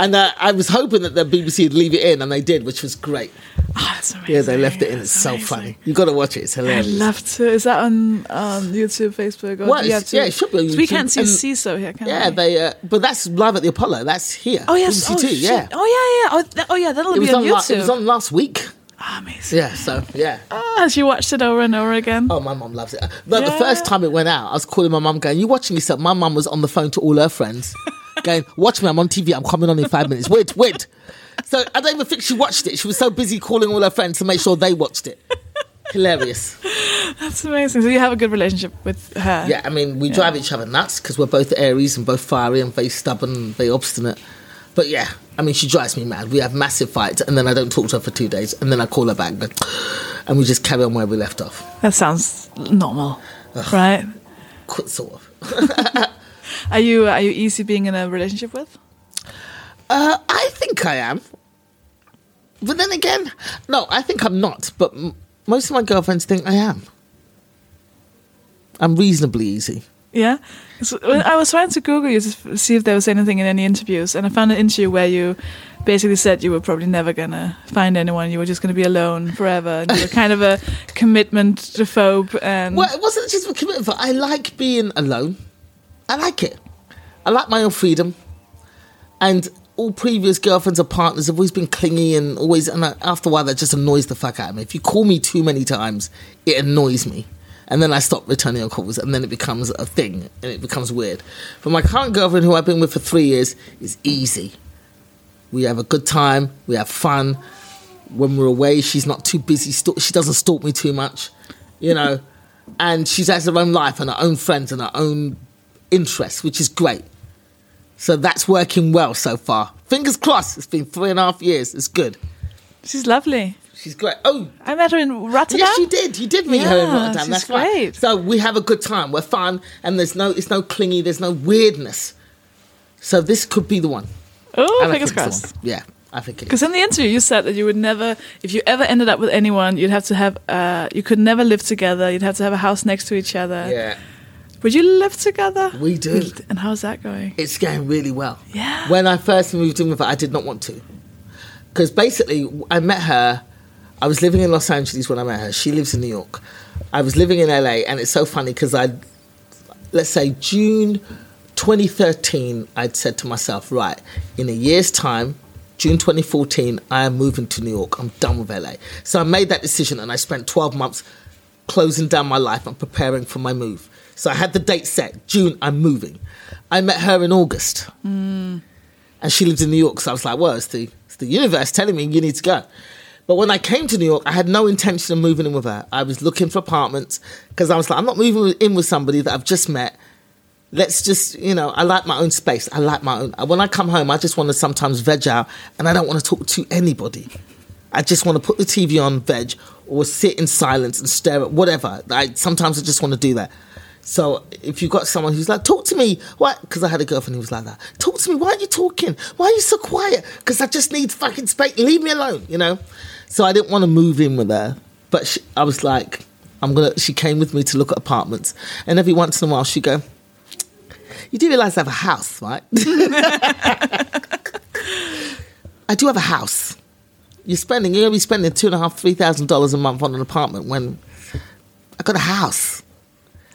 And uh, I was hoping that the BBC would leave it in, and they did, which was great. Oh. Yeah, they left it in. It's That's so amazing. funny. You've got to watch it. It's hilarious. I'd love to. Is that on um, YouTube, Facebook? Or Well, you yeah, it should be on We can't see and- Seeso here, can Yeah, we? they. Uh, but that's live at the Apollo. That's here. Oh yes. BBC Oh, Two, yeah. Oh yeah, yeah. Oh, that, oh yeah. That'll It be on, on. la- YouTube. it was on last week. Ah, amazing. Yeah. So yeah. Ah, she watched it over and over again. Oh, my mum loves it. But the first time it went out, I was calling my mum, going, "You watching yourself?" My mum was on the phone to all her friends, going, "Watch me, I'm on TV. I'm coming on in five minutes. Wait, wait." So I don't even think she watched it. She was so busy calling all her friends to make sure they watched it. Hilarious. That's amazing. So you have a good relationship with her. Yeah, I mean, we drive each other nuts because we're both Aries and both fiery and very stubborn and very obstinate. But yeah, I mean, she drives me mad. We have massive fights, and then I don't talk to her for two days, and then I call her back, but, and we just carry on where we left off. That sounds normal, right? Qu- Sort of. (laughs) Are you are you easy being in a relationship with? Uh, I think I am. But then again, no, I think I'm not. But m- most of my girlfriends think I am. I'm reasonably easy. Yeah. So I was trying to Google you to see if there was anything in any interviews, and I found an interview where you basically said you were probably never gonna find anyone. You were just gonna be alone forever, and you were kind of a (laughs) commitment phobe. And Well, it wasn't just for commitment. I like being alone. I like it. I like my own freedom. And all previous girlfriends or partners have always been clingy and always. And after a while, that just annoys the fuck out of me. If you call me too many times, it annoys me. And then I stop returning your calls, and then it becomes a thing, and it becomes weird. But my current girlfriend, who I've been with for three years, is easy. We have a good time. We have fun. When we're away, she's not too busy. She doesn't stalk me too much, you know. and she has her own life and her own friends and her own interests, which is great. So that's working well so far. Fingers crossed. It's been three and a half years. It's good. she's lovely. She's great. Oh, I met her in Rotterdam. yes, you did. You did meet her in Rotterdam. she's That's right. great. So we have a good time. We're fun, and there's no, it's no clingy. There's no weirdness. So this could be the one. Oh, fingers crossed. Yeah, I think it is. Because in the interview, you said that you would never, if you ever ended up with anyone, you'd have to have, uh, you could never live together. You'd have to have a house next to each other. Yeah, Would you live together? we do. And how's that going? It's going really well. Yeah. When I first moved in with her, I did not want to. Because basically, I met her. I was living in Los Angeles when I met her. She lives in New York. I was living in LA, and it's so funny because I, let's say June 2013, I'd said to myself, right, in a year's time, June 2014, I am moving to New York. I'm done with LA. So I made that decision, and I spent 12 months closing down my life and preparing for my move. So I had the date set. June, I'm moving. I met her in August, hmm. and she lives in New York. So I was like, well, it's the it's the universe telling me you need to go. But when I came to New York, I had no intention of moving in with her. I was looking for apartments because I was like, I'm not moving in with somebody that I've just met. Let's just, you know, I like my own space. I like my own. When I come home, I just want to sometimes veg out, and I don't want to talk to anybody. I just want to put the TV on, veg, or sit in silence and stare at whatever. I sometimes I just want to do that. So if you've got someone who's like, talk to me, what? Because I had a girlfriend who was like that. Talk to me. Why aren't you talking? Why are you so quiet? Because I just need fucking space. Leave me alone, you know. So I didn't want to move in with her, but she, I was like, I'm gonna. She came with me to look at apartments, and every once in a while she'd go, "You do realize I have a house, right?" (laughs) I do have a house. You're spending. You're gonna be spending two and a half, three thousand dollars a month on an apartment when I got a house.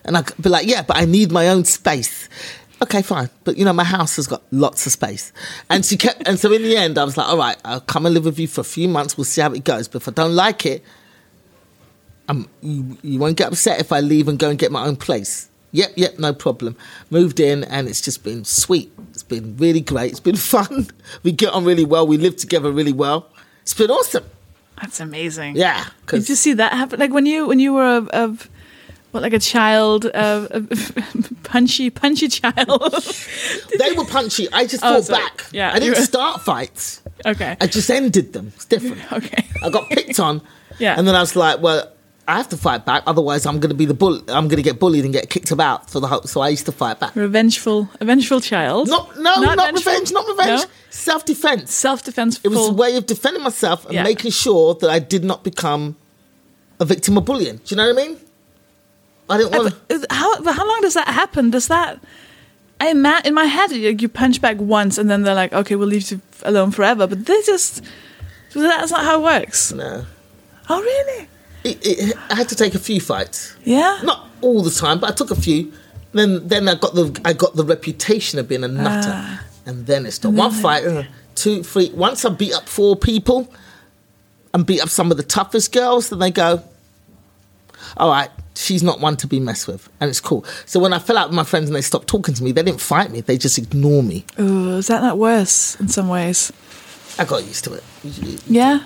And I'd be like, yeah, but I need my own space. Okay, fine. But you know, my house has got lots of space. And she kept, and so in the end, I was like, all right, I'll come and live with you for a few months. We'll see how it goes. But if I don't like it, um, you, you won't get upset if I leave and go and get my own place. Yep, yep, no problem. Moved in and it's just been sweet. It's been really great. It's been (laughs) fun. We get on really well. We live together really well. It's been awesome. That's amazing. Yeah. Did you see that happen? Like when you when you were a, a what like a child, a, a punchy punchy child. (laughs) they were punchy. I just Oh, fought sorry. back. Yeah, I didn't were- start fights. okay. I just ended them. It's different. (laughs) Okay. I got picked on. Yeah. And then I was like, well, I have to fight back. Otherwise, I'm going to be the bull. I'm going to get bullied and get kicked about for the whole. So I used to fight back. Revengeful, a vengeful child. Not, no, not, vengeful? revenge. Not revenge. No? Self defense. Self-defense. It was a way of defending myself and Yeah. making sure that I did not become a victim of bullying. Do you know what I mean? I didn't want to. How how long does that happen? Does that I ima- in my head you, you punch back once and then they're like, okay, we'll leave you alone forever. But they just that's not how it works. No. Oh really? It, it, I had to take a few fights. Yeah. Not all the time, but I took a few. Then then I got the I got the reputation of being a nutter, Ah. and then it's stopped. One fight, uh, two, three. Once I beat up four people, and beat up some of the toughest girls, then they go, "All right, she's not one to be messed with," and it's cool. So when I fell out with my friends and they stopped talking to me, they didn't fight me; they just ignore me. Ooh, is that not worse in some ways? I got used to it. Yeah.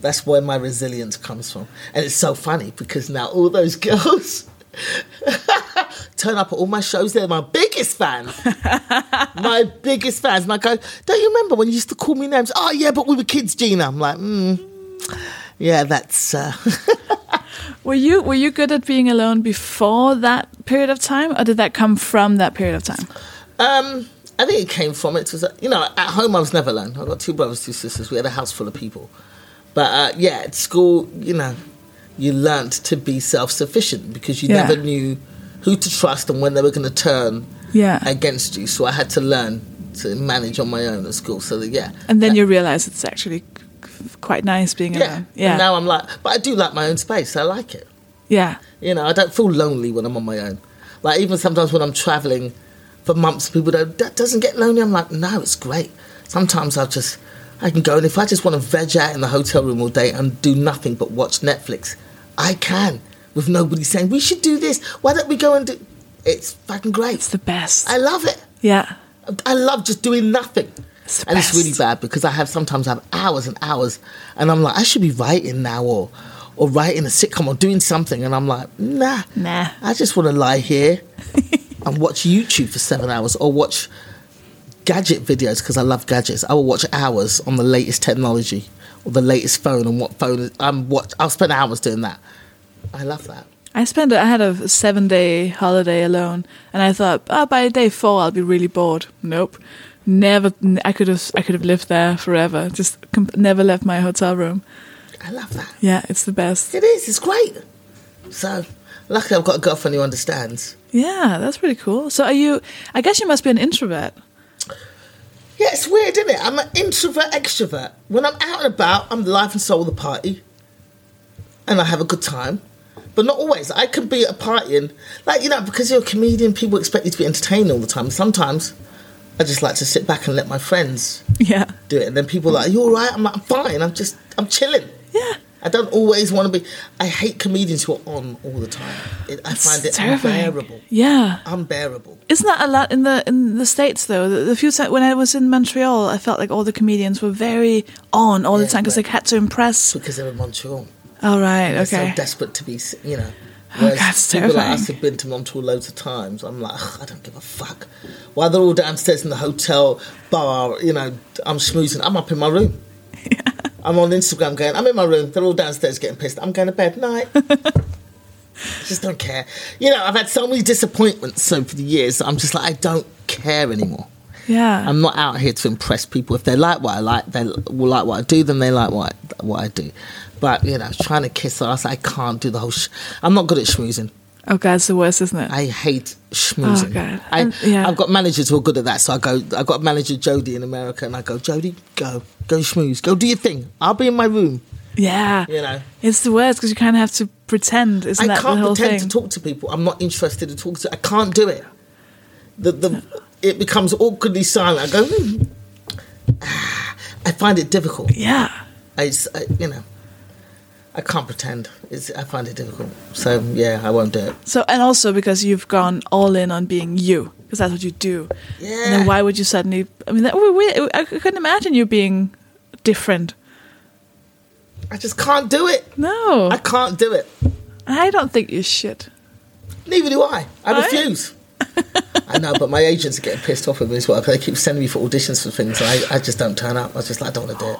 That's where my resilience comes from. And it's so funny because now all those (laughs) girls turn up at all my shows. They're my biggest fans. (laughs) my biggest fans. And I go, Don't you remember when you used to call me names? Oh, yeah, but we were kids, Gina. I'm like, mm, Yeah, that's. Uh, (laughs) Were you were you good at being alone before that period of time, or did that come from that period of time? Um, I think it came from it. 'cause, uh, you know, at home I was never alone. I got two brothers, two sisters. We had a house full of people. But uh, yeah, at school, you know, you learnt to be self sufficient because you Yeah. never knew who to trust and when they were going to turn Yeah. against you. So I had to learn to manage on my own at school. So that, yeah, And then you realize it's actually quite nice being yeah. alone. Yeah. And now I'm like, but I do like my own space. I like it. yeah. You know, I don't feel lonely when I'm on my own. Like even sometimes when I'm traveling for months, people go, "That doesn't get lonely." I'm like, no, it's great. Sometimes I'll just, I can go and if I just want to veg out in the hotel room all day and do nothing but watch Netflix, I can with nobody saying we should do this. Why don't we go and do? It's fucking great. It's the best. I love it. yeah. I love just doing nothing. It's and it's really bad because I have sometimes I have hours and hours, and I'm like, I should be writing now or or writing a sitcom or doing something, and I'm like, nah, Nah. I just want to lie here (laughs) and watch YouTube for seven hours or watch gadget videos because I love gadgets. I will watch hours on the latest technology or the latest phone and what phone is- I'm what I'll spend hours doing that. I love that. I spent I had a seven day holiday alone, and I thought, oh, by day four I'll be really bored. Nope, never. I could have I could have lived there forever. Just never left my hotel room. I love that. Yeah, it's the best. It is. It's great. So luckily I've got a girlfriend who understands. Yeah, that's pretty cool. So are you? I guess you must be an introvert. Yeah, it's weird, isn't it? I'm an introvert extrovert. When I'm out and about, I'm the life and soul of the party, and I have a good time. But not always. I can be at a party and, like, you know, because you're a comedian, people expect you to be entertained all the time. Sometimes I just like to sit back and let my friends Yeah, do it. And then people are like, "Are you all right?" I'm like, "I'm fine. I'm just, I'm chilling." yeah. I don't always want to be. I hate comedians who are on all the time. It, I find it terrifying. unbearable. Yeah. Unbearable. Isn't that a lot in the in the states though? The, the few times when I was in Montreal, I felt like all the comedians were very on all the time because they had to impress. Because they're in Montreal. All right, They're okay. so desperate to be, you know. Whereas that's people like terrifying. us have been to Montreal loads of times. I'm like, "Ugh, I don't give a fuck. While they're all downstairs in the hotel bar, you know, I'm schmoozing. I'm up in my room. (laughs) I'm on Instagram going, I'm in my room. They're all downstairs getting pissed. I'm going to bed. Night. (laughs) just don't care. You know, I've had so many disappointments over the years. I'm just like, I don't care anymore. yeah, I'm not out here to impress people. If they like what I like, they will like what I do. Then they like what I, what I do. But you know, trying to kiss ass, I can't do the whole. Sh- I'm not good at schmoozing. oh god, it's the worst, isn't it? I hate schmoozing. Oh, God. I, And- yeah. I've got managers who are good at that. So I go. I've got a manager Jody in America, and I go, Jody, go, go schmooze, go do your thing. I'll be in my room. yeah, You know, it's the worst because you kind of have to pretend. Isn't I that the can't whole pretend thing? to talk to people. I'm not interested in talking to. I can't do it. The the it becomes awkwardly silent. I go. "Hmm." Ah, I find it difficult. yeah, I, I- you know, I can't pretend. It's, I find it difficult. So yeah, I won't do it. So and also because you've gone all in on being you, because that's what you do. And Yeah. then why would you suddenly? I mean, that, we, we, I couldn't imagine you being different. I just can't do it. No, I can't do it. I don't think you should. Neither do I. I Right. refuse. (laughs) I know, but my agents are getting pissed off with me as well. They keep sending me for auditions for things, and I, I just don't turn up. I was just like, I don't want to do it.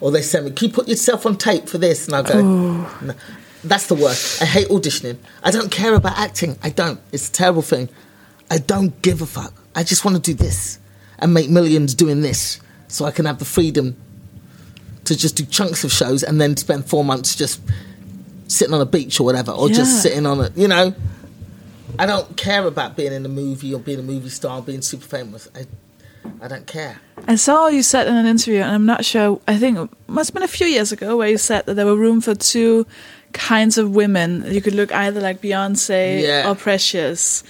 Or they send me, "Can you put yourself on tape for this?" And I go, oh. no. "That's the worst. I hate auditioning. I don't care about acting. I don't. It's a terrible thing. I don't give a fuck. I just want to do this and make millions doing this, so I can have the freedom to just do chunks of shows and then spend four months just sitting on a beach or whatever, or Yeah. just sitting on a, you know." I don't care about being in a movie or being a movie star, being super famous. I, I don't care. I saw you said in an interview, and I'm not sure. I think it must have been a few years ago, where you said that there were room for two kinds of women. You could look either like Beyonce Yeah. or Precious.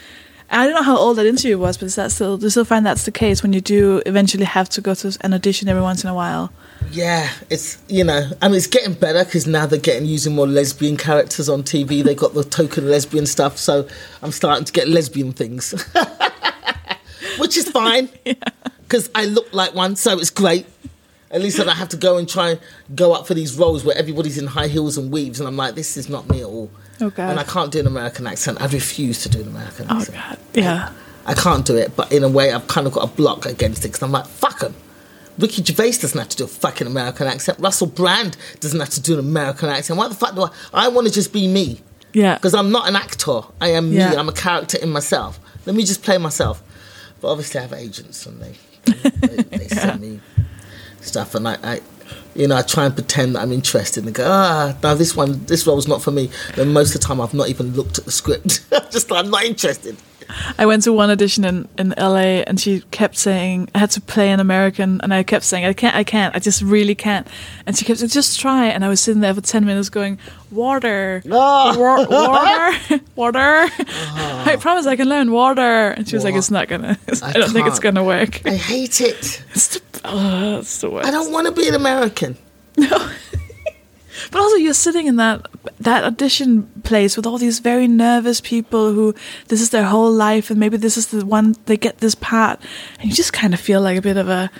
I don't know how old that interview was, but is that still do you still find that's the case when you do eventually have to go to an audition every once in a while? Yeah, it's you know, I mean, it's getting better because now they're getting using more lesbian characters on TV. They got the token lesbian stuff, so I'm starting to get lesbian things, (laughs) which is fine (laughs) because I look like one, so it's great. At least I don't have to go and try and go up for these roles where everybody's in high heels and weaves, and I'm like, this is not me at all. Oh, God. And I can't do an American accent. I refuse to do an American Oh accent. God, yeah. I can't do it, but in a way, I've kind of got a block against it because I'm like, fuck them. Ricky Gervais doesn't have to do a fucking American accent. Russell Brand doesn't have to do an American accent. Why the fuck do I? I want to just be me Yeah. because I'm not an actor. I am Yeah. me. I'm a character in myself. Let me just play myself. But obviously, I have agents and they they, they send me stuff, and I, I, you know, I try and pretend that I'm interested and go, ah, no, this one, this role's not for me. Then most of the time, I've not even looked at the script. (laughs) just I'm not interested. I went to one audition in, in LA and she kept saying I had to play an American and I kept saying I can't I can't I just really can't. And she kept saying just try. And I was sitting there for 10 minutes going water. Oh. wa- water. (laughs) Water. Uh-huh. I promise I can learn water. And she was like it's not gonna I, (laughs) I don't think it's gonna work. I hate it. (laughs) it's the, oh, it's the worst. I don't want to be an American. But also, you're sitting in that that audition place with all these very nervous people who this is their whole life, and maybe this is the one they get this part, and you just kind of feel like a bit of a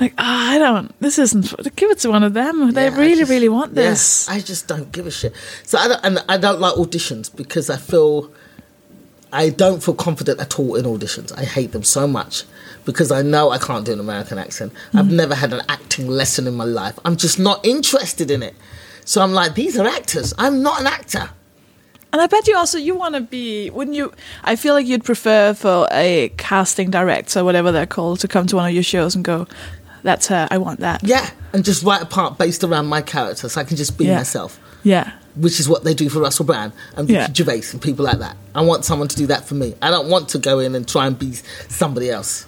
like, ah, I don't. This isn't. Give it to one of them. They Yeah, really, just- really want yeah, this. I just don't give a shit. So I don't, and I don't like auditions because I feel I don't feel confident at all in auditions. I hate them so much because I know I can't do an American accent. I've Mm. never had an acting lesson in my life. I'm just not interested in it. So I'm like, these are actors. I'm not an actor. And I bet you also you want to be. Wouldn't you? I feel like you'd prefer for a casting director, whatever they're called, to come to one of your shows and go, "That's her. I want that." Yeah, and just write a part based around my character, so I can just be Yeah. myself. Yeah. which is what they do for Russell Brand and Ricky Yeah. Gervais and people like that. I want someone to do that for me. I don't want to go in and try and be somebody else.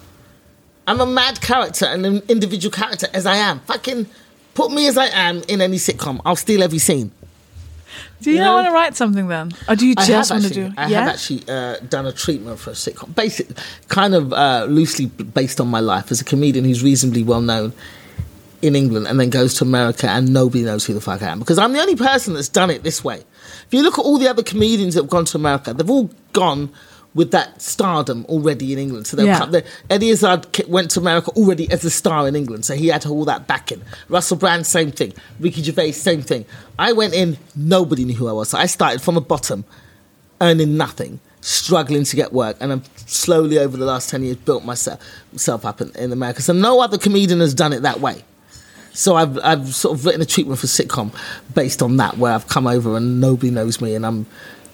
I'm a mad character and an individual character as I am. Fucking put me as I am in any sitcom. I'll steal every scene. Do you Yeah. not want to write something then, or do you I just have want to actually, do? I yeah. have actually uh, done a treatment for a sitcom, basic, kind of uh, loosely based on my life as a comedian who's reasonably well known in England, and then goes to America, and nobody knows who the fuck I am because I'm the only person that's done it this way. If you look at all the other comedians that have gone to America, they've all gone with that stardom already in England. So Yeah. come, Eddie Izzard went to America already as a star in England, so he had all that backing. Russell Brand, same thing. Ricky Gervais, same thing. I went in, nobody knew who I was. So I started from the bottom, earning nothing, struggling to get work, and I've slowly over the last 10 years built myself, myself up in, in America. So no other comedian has done it that way. So I've, I've sort of written a treatment for sitcom based on that, where I've come over and nobody knows me, and I'm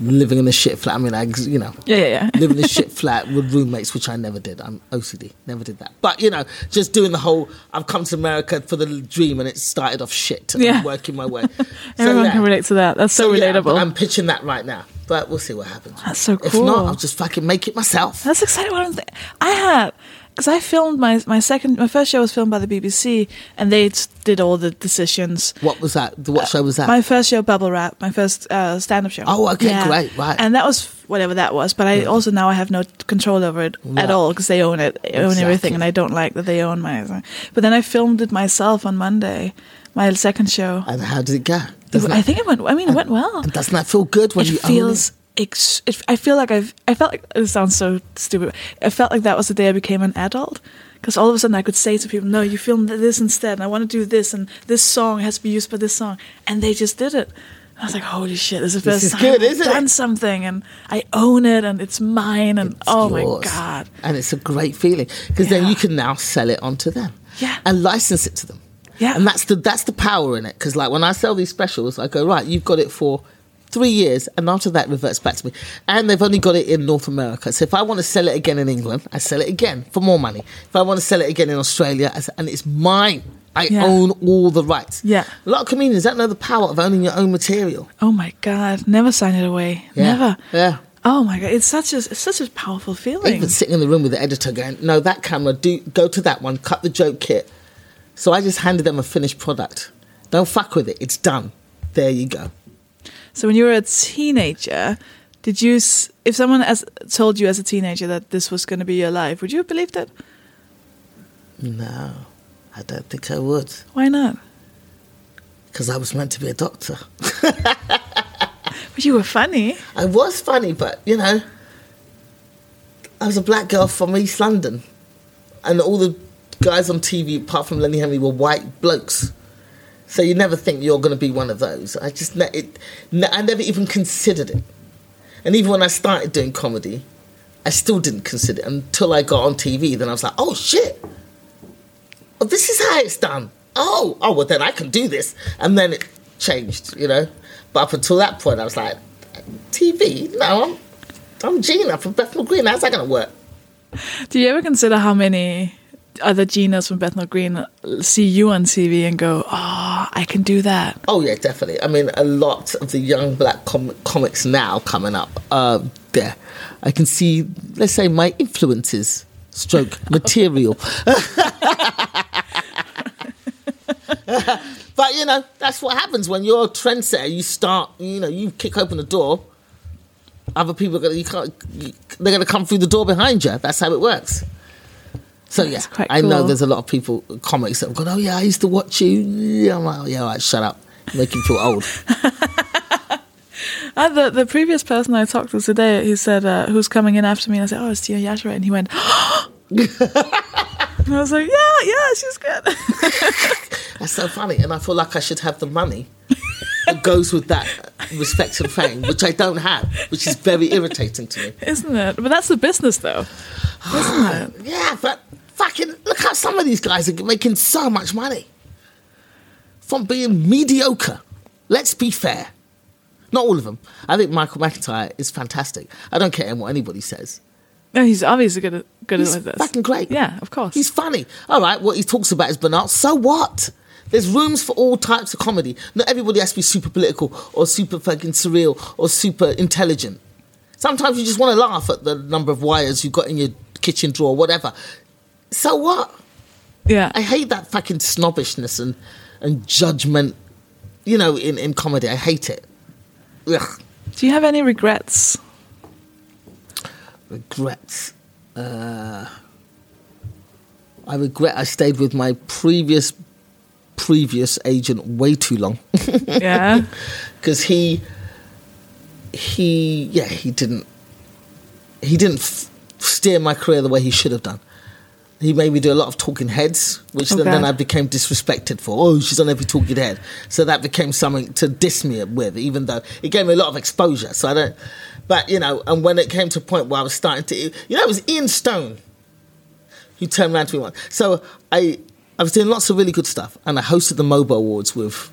living in a shit flat. I mean, I, you know, Yeah, yeah, yeah. living in a shit (laughs) flat with roommates, which I never did. I'm OCD, never did that. But you know, just doing the whole. I've come to America for the dream, and it started off shit. And Yeah. I'm working my way. (laughs) So, Everyone yeah. can relate to that. That's so, yeah, relatable. I'm pitching that right now, but we'll see what happens. That's so cool. If not, I'll just fucking make it myself. That's exciting. I'm I had because I filmed my my second my first show was filmed by the BBC and they did all the decisions. What was that? What show was that? My first show, Bubble Wrap, my first uh, stand up show. Oh, okay, great, right. And that was whatever that was, but I also now I have no control over it at all because they own it, they own Exactly. everything, and I don't like that they own my. But then I filmed it myself on Monday, my second show. and how did it go? Doesn't I that, think it went. I mean, it went well doesn't that feel good when it you feels ex- it, I feel like I've I felt like it sounds so stupid. I felt like that was the day I became an adult because all of a sudden I could say to people, "No, you film this instead. And I want to do this, and this song has to be used by this song," and they just did it. I was like, "Holy shit! This is the first is time good, I've done it? something, and I own it, and it's mine, and It's oh yours. my god, And it's a great feeling because then you can now sell it onto them. Yeah. And license it to them. Yeah. And that's the that's the power in it because like when I sell these specials, I go right, you've got it for three years, and after that reverts back to me. And they've only got it in North America. So if I want to sell it again in England, I sell it again for more money. If I want to sell it again in Australia, I s- and it's mine. I Yeah. own all the rights. Yeah. A lot of comedians don't know the power of owning your own material. oh my god, never sign it away, Yeah. never." Yeah. Oh my god, it's such a it's such a powerful feeling. Even sitting in the room with the editor going, "No, that camera, do go to that one, cut the joke kit." So I just handed them a finished product. Don't fuck with it. It's done. There you go. So when you were a teenager, did you if someone as told you as a teenager that this was going to be your life, would you have believed it? No, I don't think I would, Why not? because I was meant to be a doctor. But you were funny. I was funny, but you know, I was a black girl from East London, and all the guys on TV, apart from Lenny Henry, were white blokes. So you never think you're going to be one of those. I just ne- it, ne- I never even considered it, and even when I started doing comedy, I still didn't consider it until I got on TV. Then I was like, oh shit, oh, this is how it's done. Oh, oh, well then I can do this, and then it changed, you know. But up until that point, I was like, TV? No, I'm, I'm Gina from Bethnal Green. How's that going to work? Do you ever consider how many other Ginas from Bethnal Green see you on TV and go, "Oh, I can do that"? Oh yeah, definitely. I mean, a lot of the young black com- comics now coming up. Uh, there, I can see. Let's say my influences, stroke (laughs) material. (laughs) but you know, that's what happens when you're a trendsetter. You start. You know, you kick open the door. Other people are gonna. You can't. You, they're gonna come through the door behind you. That's how it works. So yeah, quite I know there's a lot of people comics that have gone. Oh yeah, I used to watch you. Yeah, I'm like, oh, yeah, right, shut up. Make him feel old. (laughs) Uh, the the previous person I talked to today, he said, uh, "Who's coming in after me?" And I said, "Oh, it's Tia Yashere," and he went. (laughs) and I was like, "Yeah, yeah, she's good." (laughs) That's so funny, and I feel like I should have the money that goes with that respect and fame, which I don't have, which is very irritating to me. Isn't it? But that's the business, though, isn't (sighs) it? Yeah, but fucking look how some of these guys are making so much money from being mediocre. Let's be fair. Not all of them. I think Michael McIntyre is fantastic. I don't care what anybody says. No, he's obviously good at good He's at this. fucking great. Yeah, of course. He's funny. All right, what he talks about is banal. So what? There's rooms for all types of comedy. Not everybody has to be super political or super fucking surreal or super intelligent. Sometimes you just want to laugh at the number of wires you've got in your kitchen drawer, whatever. So what? yeah. I hate that fucking snobbishness and, and judgment, you know, in, in comedy. I hate it. Ugh. Do you have any regrets? regrets. Uh, I regret I stayed with my previous previous agent way too long (laughs) Yeah. (laughs) because he he yeah he didn't he didn't f- steer my career the way he should have done. He made me do a lot of talking heads, which then, Okay. then I became disrespected for. Oh, she's on every talking head, so that became something to diss me with. Even though it gave me a lot of exposure, so I don't. But you know, and when it came to a point where I was starting to, you know, it was Ian Stone who turned around to me once. So I I was doing lots of really good stuff, and I hosted the Mobo Awards with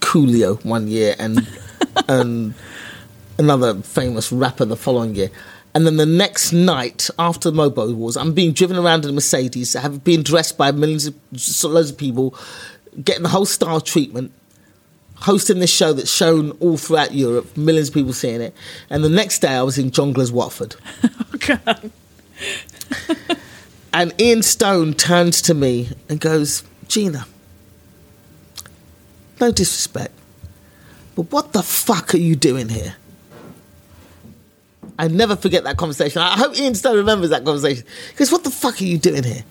Coolio one year, and (laughs) and another famous rapper the following year. And then the next night after the Mobo Awards, I'm being driven around in a Mercedes, have been dressed by millions of loads of people, getting the whole style treatment, hosting this show that's shown all throughout Europe, millions of people seeing it. And the next day I was in Jongleurs Watford. (laughs) oh God. (laughs) And Ian Stone turns to me and goes, Gina, no disrespect, but what the fuck are you doing here? I never forget that conversation. I hope Ian Stone remembers that conversation. Because what the fuck are you doing here?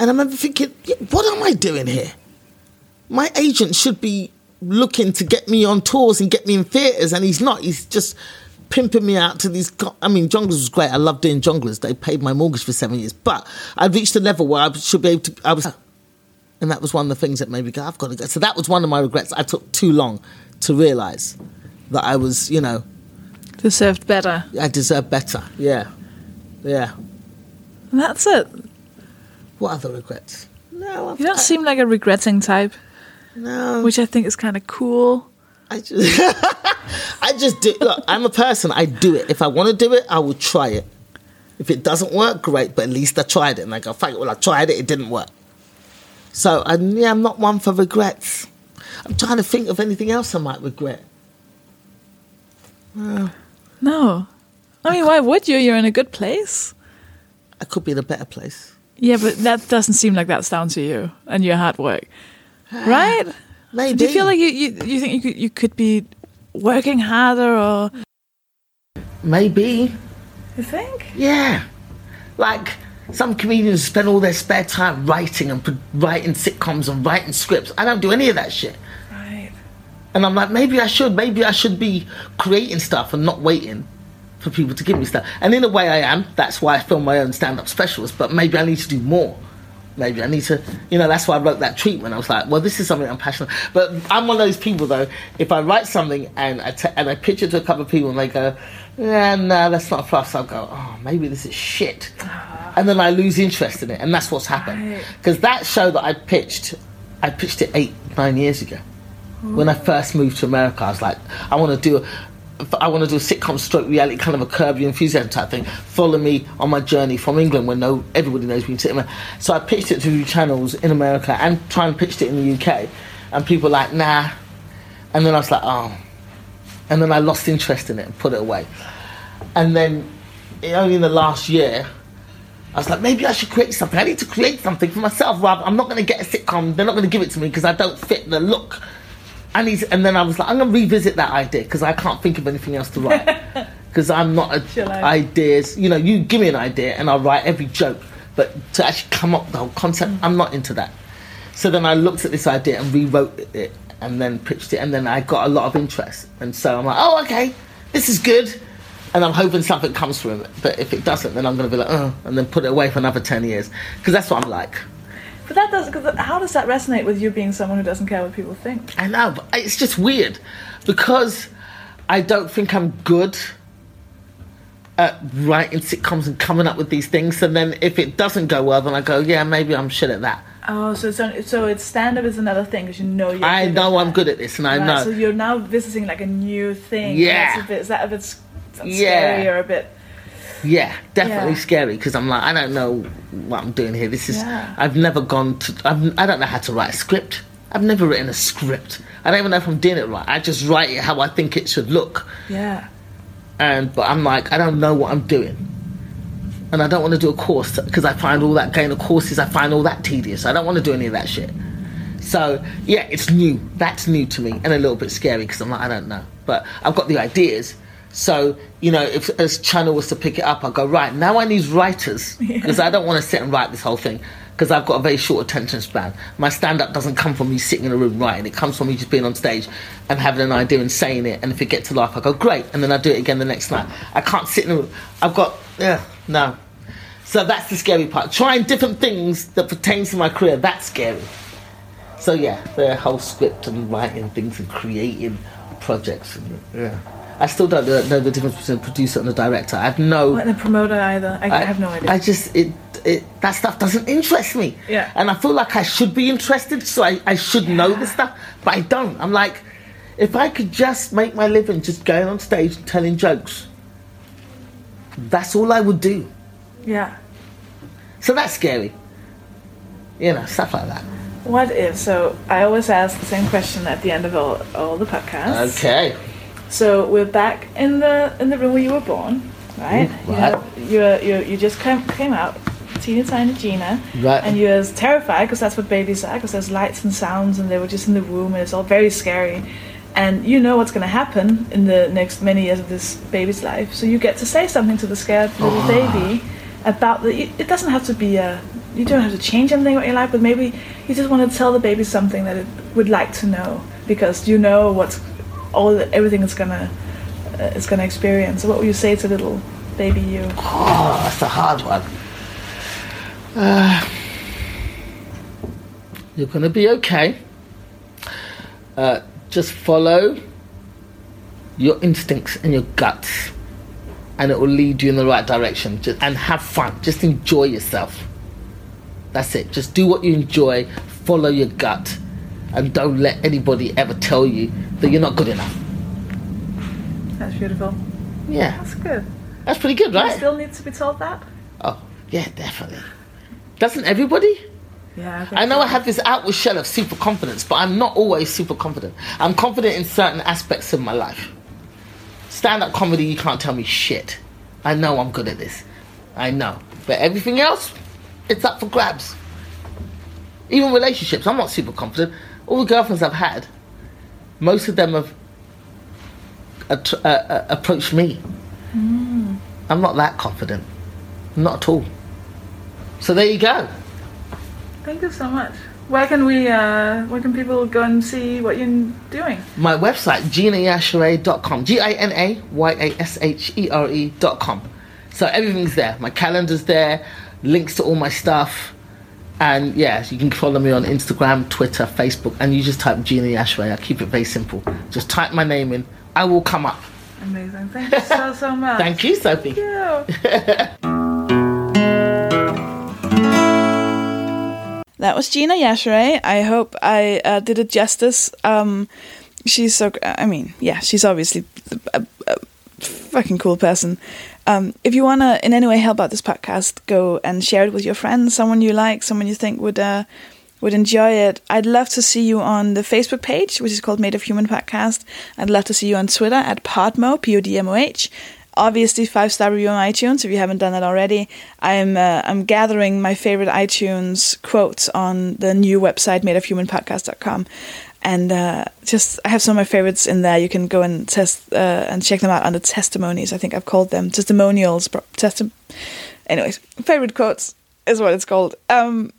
And I remember thinking, "Yeah, what am I doing here? My agent should be looking to get me on tours and get me in theatres, and he's not. He's just pimping me out to these. I mean, Jongleurs was great. I loved doing Jongleurs. They paid my mortgage for seven years, but I'd reached a level where I should be able to. I was, and that was one of the things that made me go, I've got to go. So that was one of my regrets. I took too long to realise that I was, you know, Deserved better. I deserve better. Yeah, yeah. And that's it. What other regrets? No, I've, You don't I- seem like a regretting type, no. which I think is kind of cool. I just, (laughs) I just do. Look, I'm a person. I do it. If I want to do it, I will try it. If it doesn't work, great. But at least I tried it, and I go, "Fuck it." Well, I tried it. It didn't work. So, I, yeah, I'm not one for regrets. I'm trying to think of anything else I might regret. No. I mean, why would you? You're in a good place. I could be in a better place. Yeah, but that doesn't seem like that's down to you and your hard work, (sighs) right? Maybe. Do you feel like you you, you think you could, you could be working harder or maybe? you think? Yeah. Like some comedians spend all their spare time writing and pro- writing sitcoms and writing scripts. I don't do any of that shit. Right. And I'm like, maybe I should. Maybe I should be creating stuff and not waiting for people to give me stuff. And in a way, I am. That's why I film my own stand-up specials. But maybe I need to do more. Maybe I need to, you know. That's why I wrote that treatment. I was like, well, this is something I'm passionate. But I'm one of those people, though. If I write something and I t- and I pitch it to a couple of people and they go, yeah, no, that's not for us. I'll go, oh, maybe this is shit. Ah. And then I lose interest in it, and that's what's happened. Because that show that I pitched, I pitched it eight, nine years ago when I first moved to America, I was like, I want to do, a, I want to do a sitcom stroke reality, kind of a Curb Your Enthusiasm type thing. Follow me on my journey from England, where no everybody knows me. in Sitting So I pitched it to channels in America and try and pitched it in the UK, and people were like, nah. And then I was like, oh. And then I lost interest in it and put it away. And then only in the last year, I was like, maybe I should create something. I need to create something for myself. Rather, I'm not going to get a sitcom. They're not going to give it to me because I don't fit the look. I need, to- and then I was like, I'm going to revisit that idea because I can't think of anything else to write. (laughs) Because I'm not a ideas. You know, you give me an idea and I'll write every joke, but to actually come up with the whole concept, mm. I'm not into that. So then I looked at this idea and rewrote it and then pitched it, and then I got a lot of interest. And so I'm like, oh, okay, this is good. And I'm hoping something comes from it. But if it doesn't, then I'm going to be like, oh, and then put it away for another 10 years. Because that's what I'm like. But that does. Cause how does that resonate with you being someone who doesn't care what people think? I know, but it's just weird because I don't think I'm good at writing sitcoms and coming up with these things. And then if it doesn't go well, then I go, yeah, maybe I'm shit at that. Oh, so it's only, so it's stand up is another thing because you know you're. I know I'm good at this, and I Right, know. So you're now visiting like a new thing. Yeah. Bit, is that a bit Yeah. scary or a bit? Yeah, definitely Yeah. scary because I'm like, I don't know what I'm doing here. This is, Yeah. I've never gone to, I've, I don't know how to write a script. I've never written a script. I don't even know if I'm doing it right. I just write it how I think it should look. Yeah. And, but I'm like, I don't know what I'm doing. And I don't want to do a course because I find all that going to courses, I find all that tedious. I don't want to do any of that shit. So, yeah, it's new. That's new to me and a little bit scary because I'm like, I don't know. But I've got the ideas. So, you know, if a channel was to pick it up, I go, right, now I need writers (laughs) because I don't want to sit and write this whole thing because I've got a very short attention span. My stand up doesn't come from me sitting in a room writing, it comes from me just being on stage and having an idea and saying it. And if it gets a laugh, I go, great. And then I do it again the next night. I can't sit in a room. I've got, yeah, no. So that's the scary part. Trying different things that pertains to my career, that's scary. So yeah, the whole script and writing things and creating projects. And, yeah, I still don't know the difference between a producer and a director. I have no. What, and a promoter either? I, I have no idea. I just it, it that stuff doesn't interest me. Yeah. And I feel like I should be interested, so I, I should know the stuff, but I don't. I'm like, if I could just make my living just going on stage and telling jokes, that's all I would do. yeah. So that's scary. You know, stuff like that. What if? So I always ask the same question at the end of all, all the podcasts. Okay. So we're back in the in the room where you were born, right? Mm, You have- You you you just came came out, teeny tiny Gina, Right. And you was terrified because that's what babies are, because there's lights and sounds, and they were just in the womb, and it's all very scary. And you know what's going to happen in the next many years of this baby's life, so you get to say something to the scared little Ah. baby about the. It it doesn't have to be a. You don't have to change anything about your life, but maybe you just want to tell the baby something that it would like to know because you know what's all everything it's gonna uh, it's gonna experience. So what would you say to little baby you? Oh, that's a hard one. Uh, you're to be okay. Uh, just follow your instincts and your guts, and it will lead you in the right direction. Just, and have fun. Just enjoy yourself. That's it. Just do what you enjoy. Follow your gut, and don't let anybody ever tell you that you're not good enough. That's beautiful. Yeah, That's good. that's pretty good, right? You still need to be told that. Oh, yeah, definitely. Doesn't everybody? Yeah. think I know so. I have this outward shell of super confidence, but I'm not always super confident. I'm confident in certain aspects of my life. Stand up comedy, you can't tell me shit. I know I'm good at this. I know. But everything else, it's up for grabs. Even relationships, I'm not super confident. All the girlfriends I've had, most of them have uh, uh, approached me. I'm not that confident. Not at all. So there you go. Thank you so much. Where can we? Uh, where can people go and see what you're doing? My website, ginayashere.com. G I N A Y A S H E R E.com. So everything's there. My calendar's there, links to all my stuff. And yes, you can follow me on Instagram, Twitter, Facebook, and you just type Gina Yashere. I keep it very simple. Just type my name in. I will come up. Amazing. Thank you so so (laughs) much. Thank you, Sophie. you. (laughs) that was Gina Yashere. I hope I uh, did it justice. Um, she's so. I mean, yeah, she's obviously a, a fucking cool person. Um, if you want to in any way help out this podcast, go and share it with your friends, someone you like, someone you think would uh, would enjoy it. I'd love to see you on the Facebook page, which is called Made of Human Podcast. I'd love to see you on Twitter at Podmo, P O D M O H. Obviously, five star review on iTunes if you haven't done that already. I'm uh, I'm gathering my favorite iTunes quotes on the new website madeofhumanpodcast.com. And uh, just, I have some of my favorites in there. You can go and test uh, and check them out under testimonies. I think I've called them testimonials. Testi- Anyways, favorite quotes is what it's called. Um,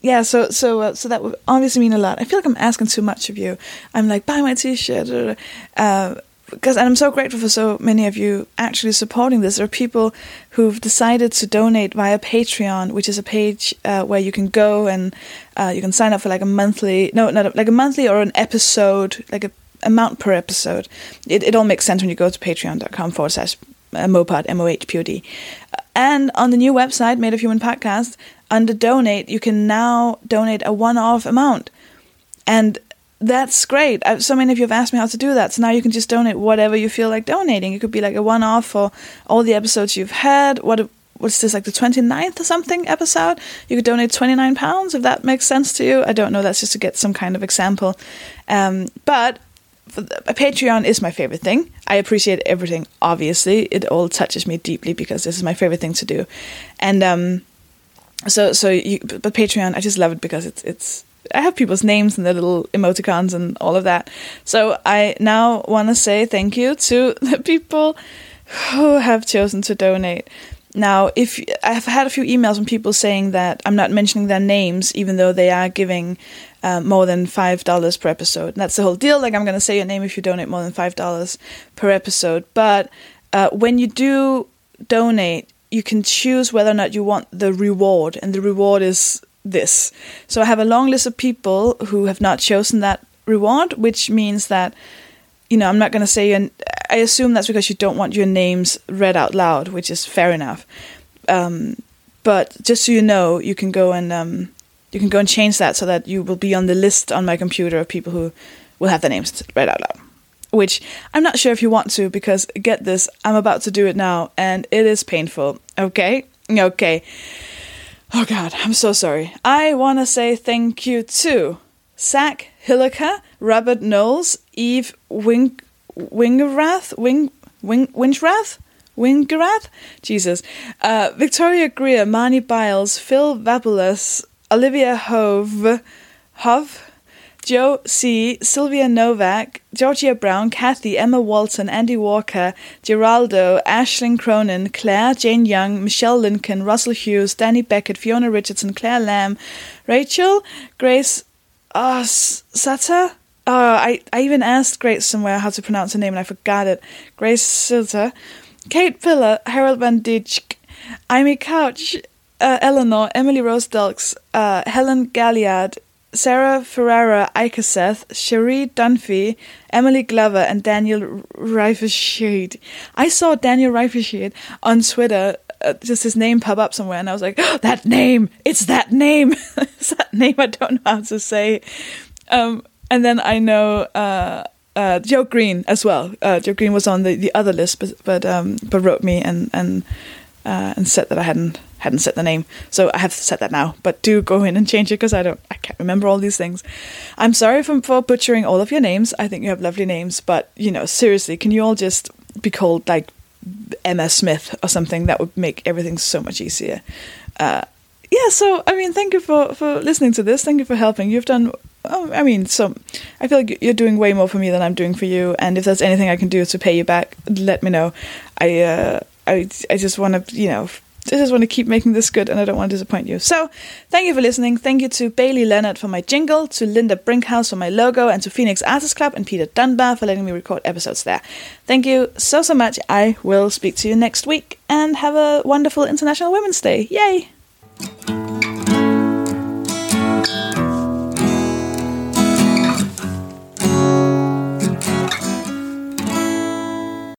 yeah, so so uh, so that would obviously mean a lot. I feel like I'm asking too much of you. I'm like, buy my T-shirt, uh, because I'm so grateful for so many of you actually supporting this. There are people who've decided to donate via Patreon, which is a page uh, where you can go and uh, you can sign up for like a monthly, no, not like a monthly or an episode, like a amount per episode. It it all makes sense when you go to Patreon.com forward slash uh, Mopod M O H P O D, and on the new website, Made of Human Podcast, under donate, you can now donate a one-off amount, and that's great. So many of you have asked me how to do that. So now you can just donate whatever you feel like donating. It could be like a one off for all the episodes you've had. What what's this like the 29th or something episode? You could donate 29 pounds if that makes sense to you. I don't know. That's just to get some kind of example. Um, but the, Patreon is my favorite thing. I appreciate everything. Obviously, it all touches me deeply because this is my favorite thing to do. And um, so so you, but Patreon, I just love it because it's it's I have people's names and their little emoticons and all of that. So I now want to say thank you to (laughs) the people who have chosen to donate. Now, if I've had a few emails from people saying that I'm not mentioning their names, even though they are giving uh, more than five dollars per episode. And that's the whole deal. Like I'm going to say your name if you donate more than five dollars per episode. But uh, when you do donate, you can choose whether or not you want the reward, and the reward is this. So I have a long list of people who have not chosen that reward, which means that you know I'm not going to say. And I assume that's because you don't want your names read out loud, which is fair enough. Um, but just so you know, you can go and um, you can go and change that so that you will be on the list on my computer of people who will have their names read out loud. Which I'm not sure if you want to, because get this, I'm about to do it now, and it is painful. Okay, okay. Oh God, I'm so sorry. I want to say thank you to Zach Hilliker, Robert Knowles, Eve Wing Wingerath, Wing Wing Winchrath, Wingerath, Jesus, uh, Victoria Greer, Marnie Biles, Phil Vabulas, Olivia Hove, Hove, Joe C, Sylvia Novak, Georgia Brown, Kathy, Emma Walton, Andy Walker, Geraldo, Ashlyn Cronin, Claire, Jane Young, Michelle Lincoln, Russell Hughes, Danny Beckett, Fiona Richardson, Claire Lamb, Rachel, Grace uh, Sata. Oh, I, I even asked Grace somewhere how to pronounce her name and I forgot it. Grace Sutter, Kate Piller, Harold Van Dijk, Amy Couch, uh, Eleanor, Emily Rose Delks, uh, Helen Galliard, Sarah Ferrara Ikaseth, Cherie Dunphy, Emily Glover, and Daniel Reifeschied. I saw Daniel Reifeschied on Twitter, uh, just his name pop up somewhere, and I was like, oh, (gasps) that name! It's that name! (laughs) it's that name I don't know how to say. Um, and then I know uh, uh, Joe Green as well. Uh, Joe Green was on the, the other list, but but um, but wrote me and and uh, and said that I hadn't hadn't set the name, so I have set that now. But do go in and change it because I don't I can't remember all these things. I'm sorry for, for butchering all of your names. I think you have lovely names, but you know seriously, can you all just be called like Emma Smith or something that would make everything so much easier. Uh, yeah, so I mean, thank you for for listening to this. Thank you for helping. You've done. Oh, I mean, so I feel like you're doing way more for me than I'm doing for you. And if there's anything I can do to pay you back, let me know. I uh, I I just want to you know I just want to keep making this good and I don't want to disappoint you. So, thank you for listening. Thank you to Bailey Leonard for my jingle, to Linda Brinkhouse for my logo, and to Phoenix Artists Club and Peter Dunbar for letting me record episodes there. Thank you so, so much. I will speak to you next week and have a wonderful International Women's Day. Yay!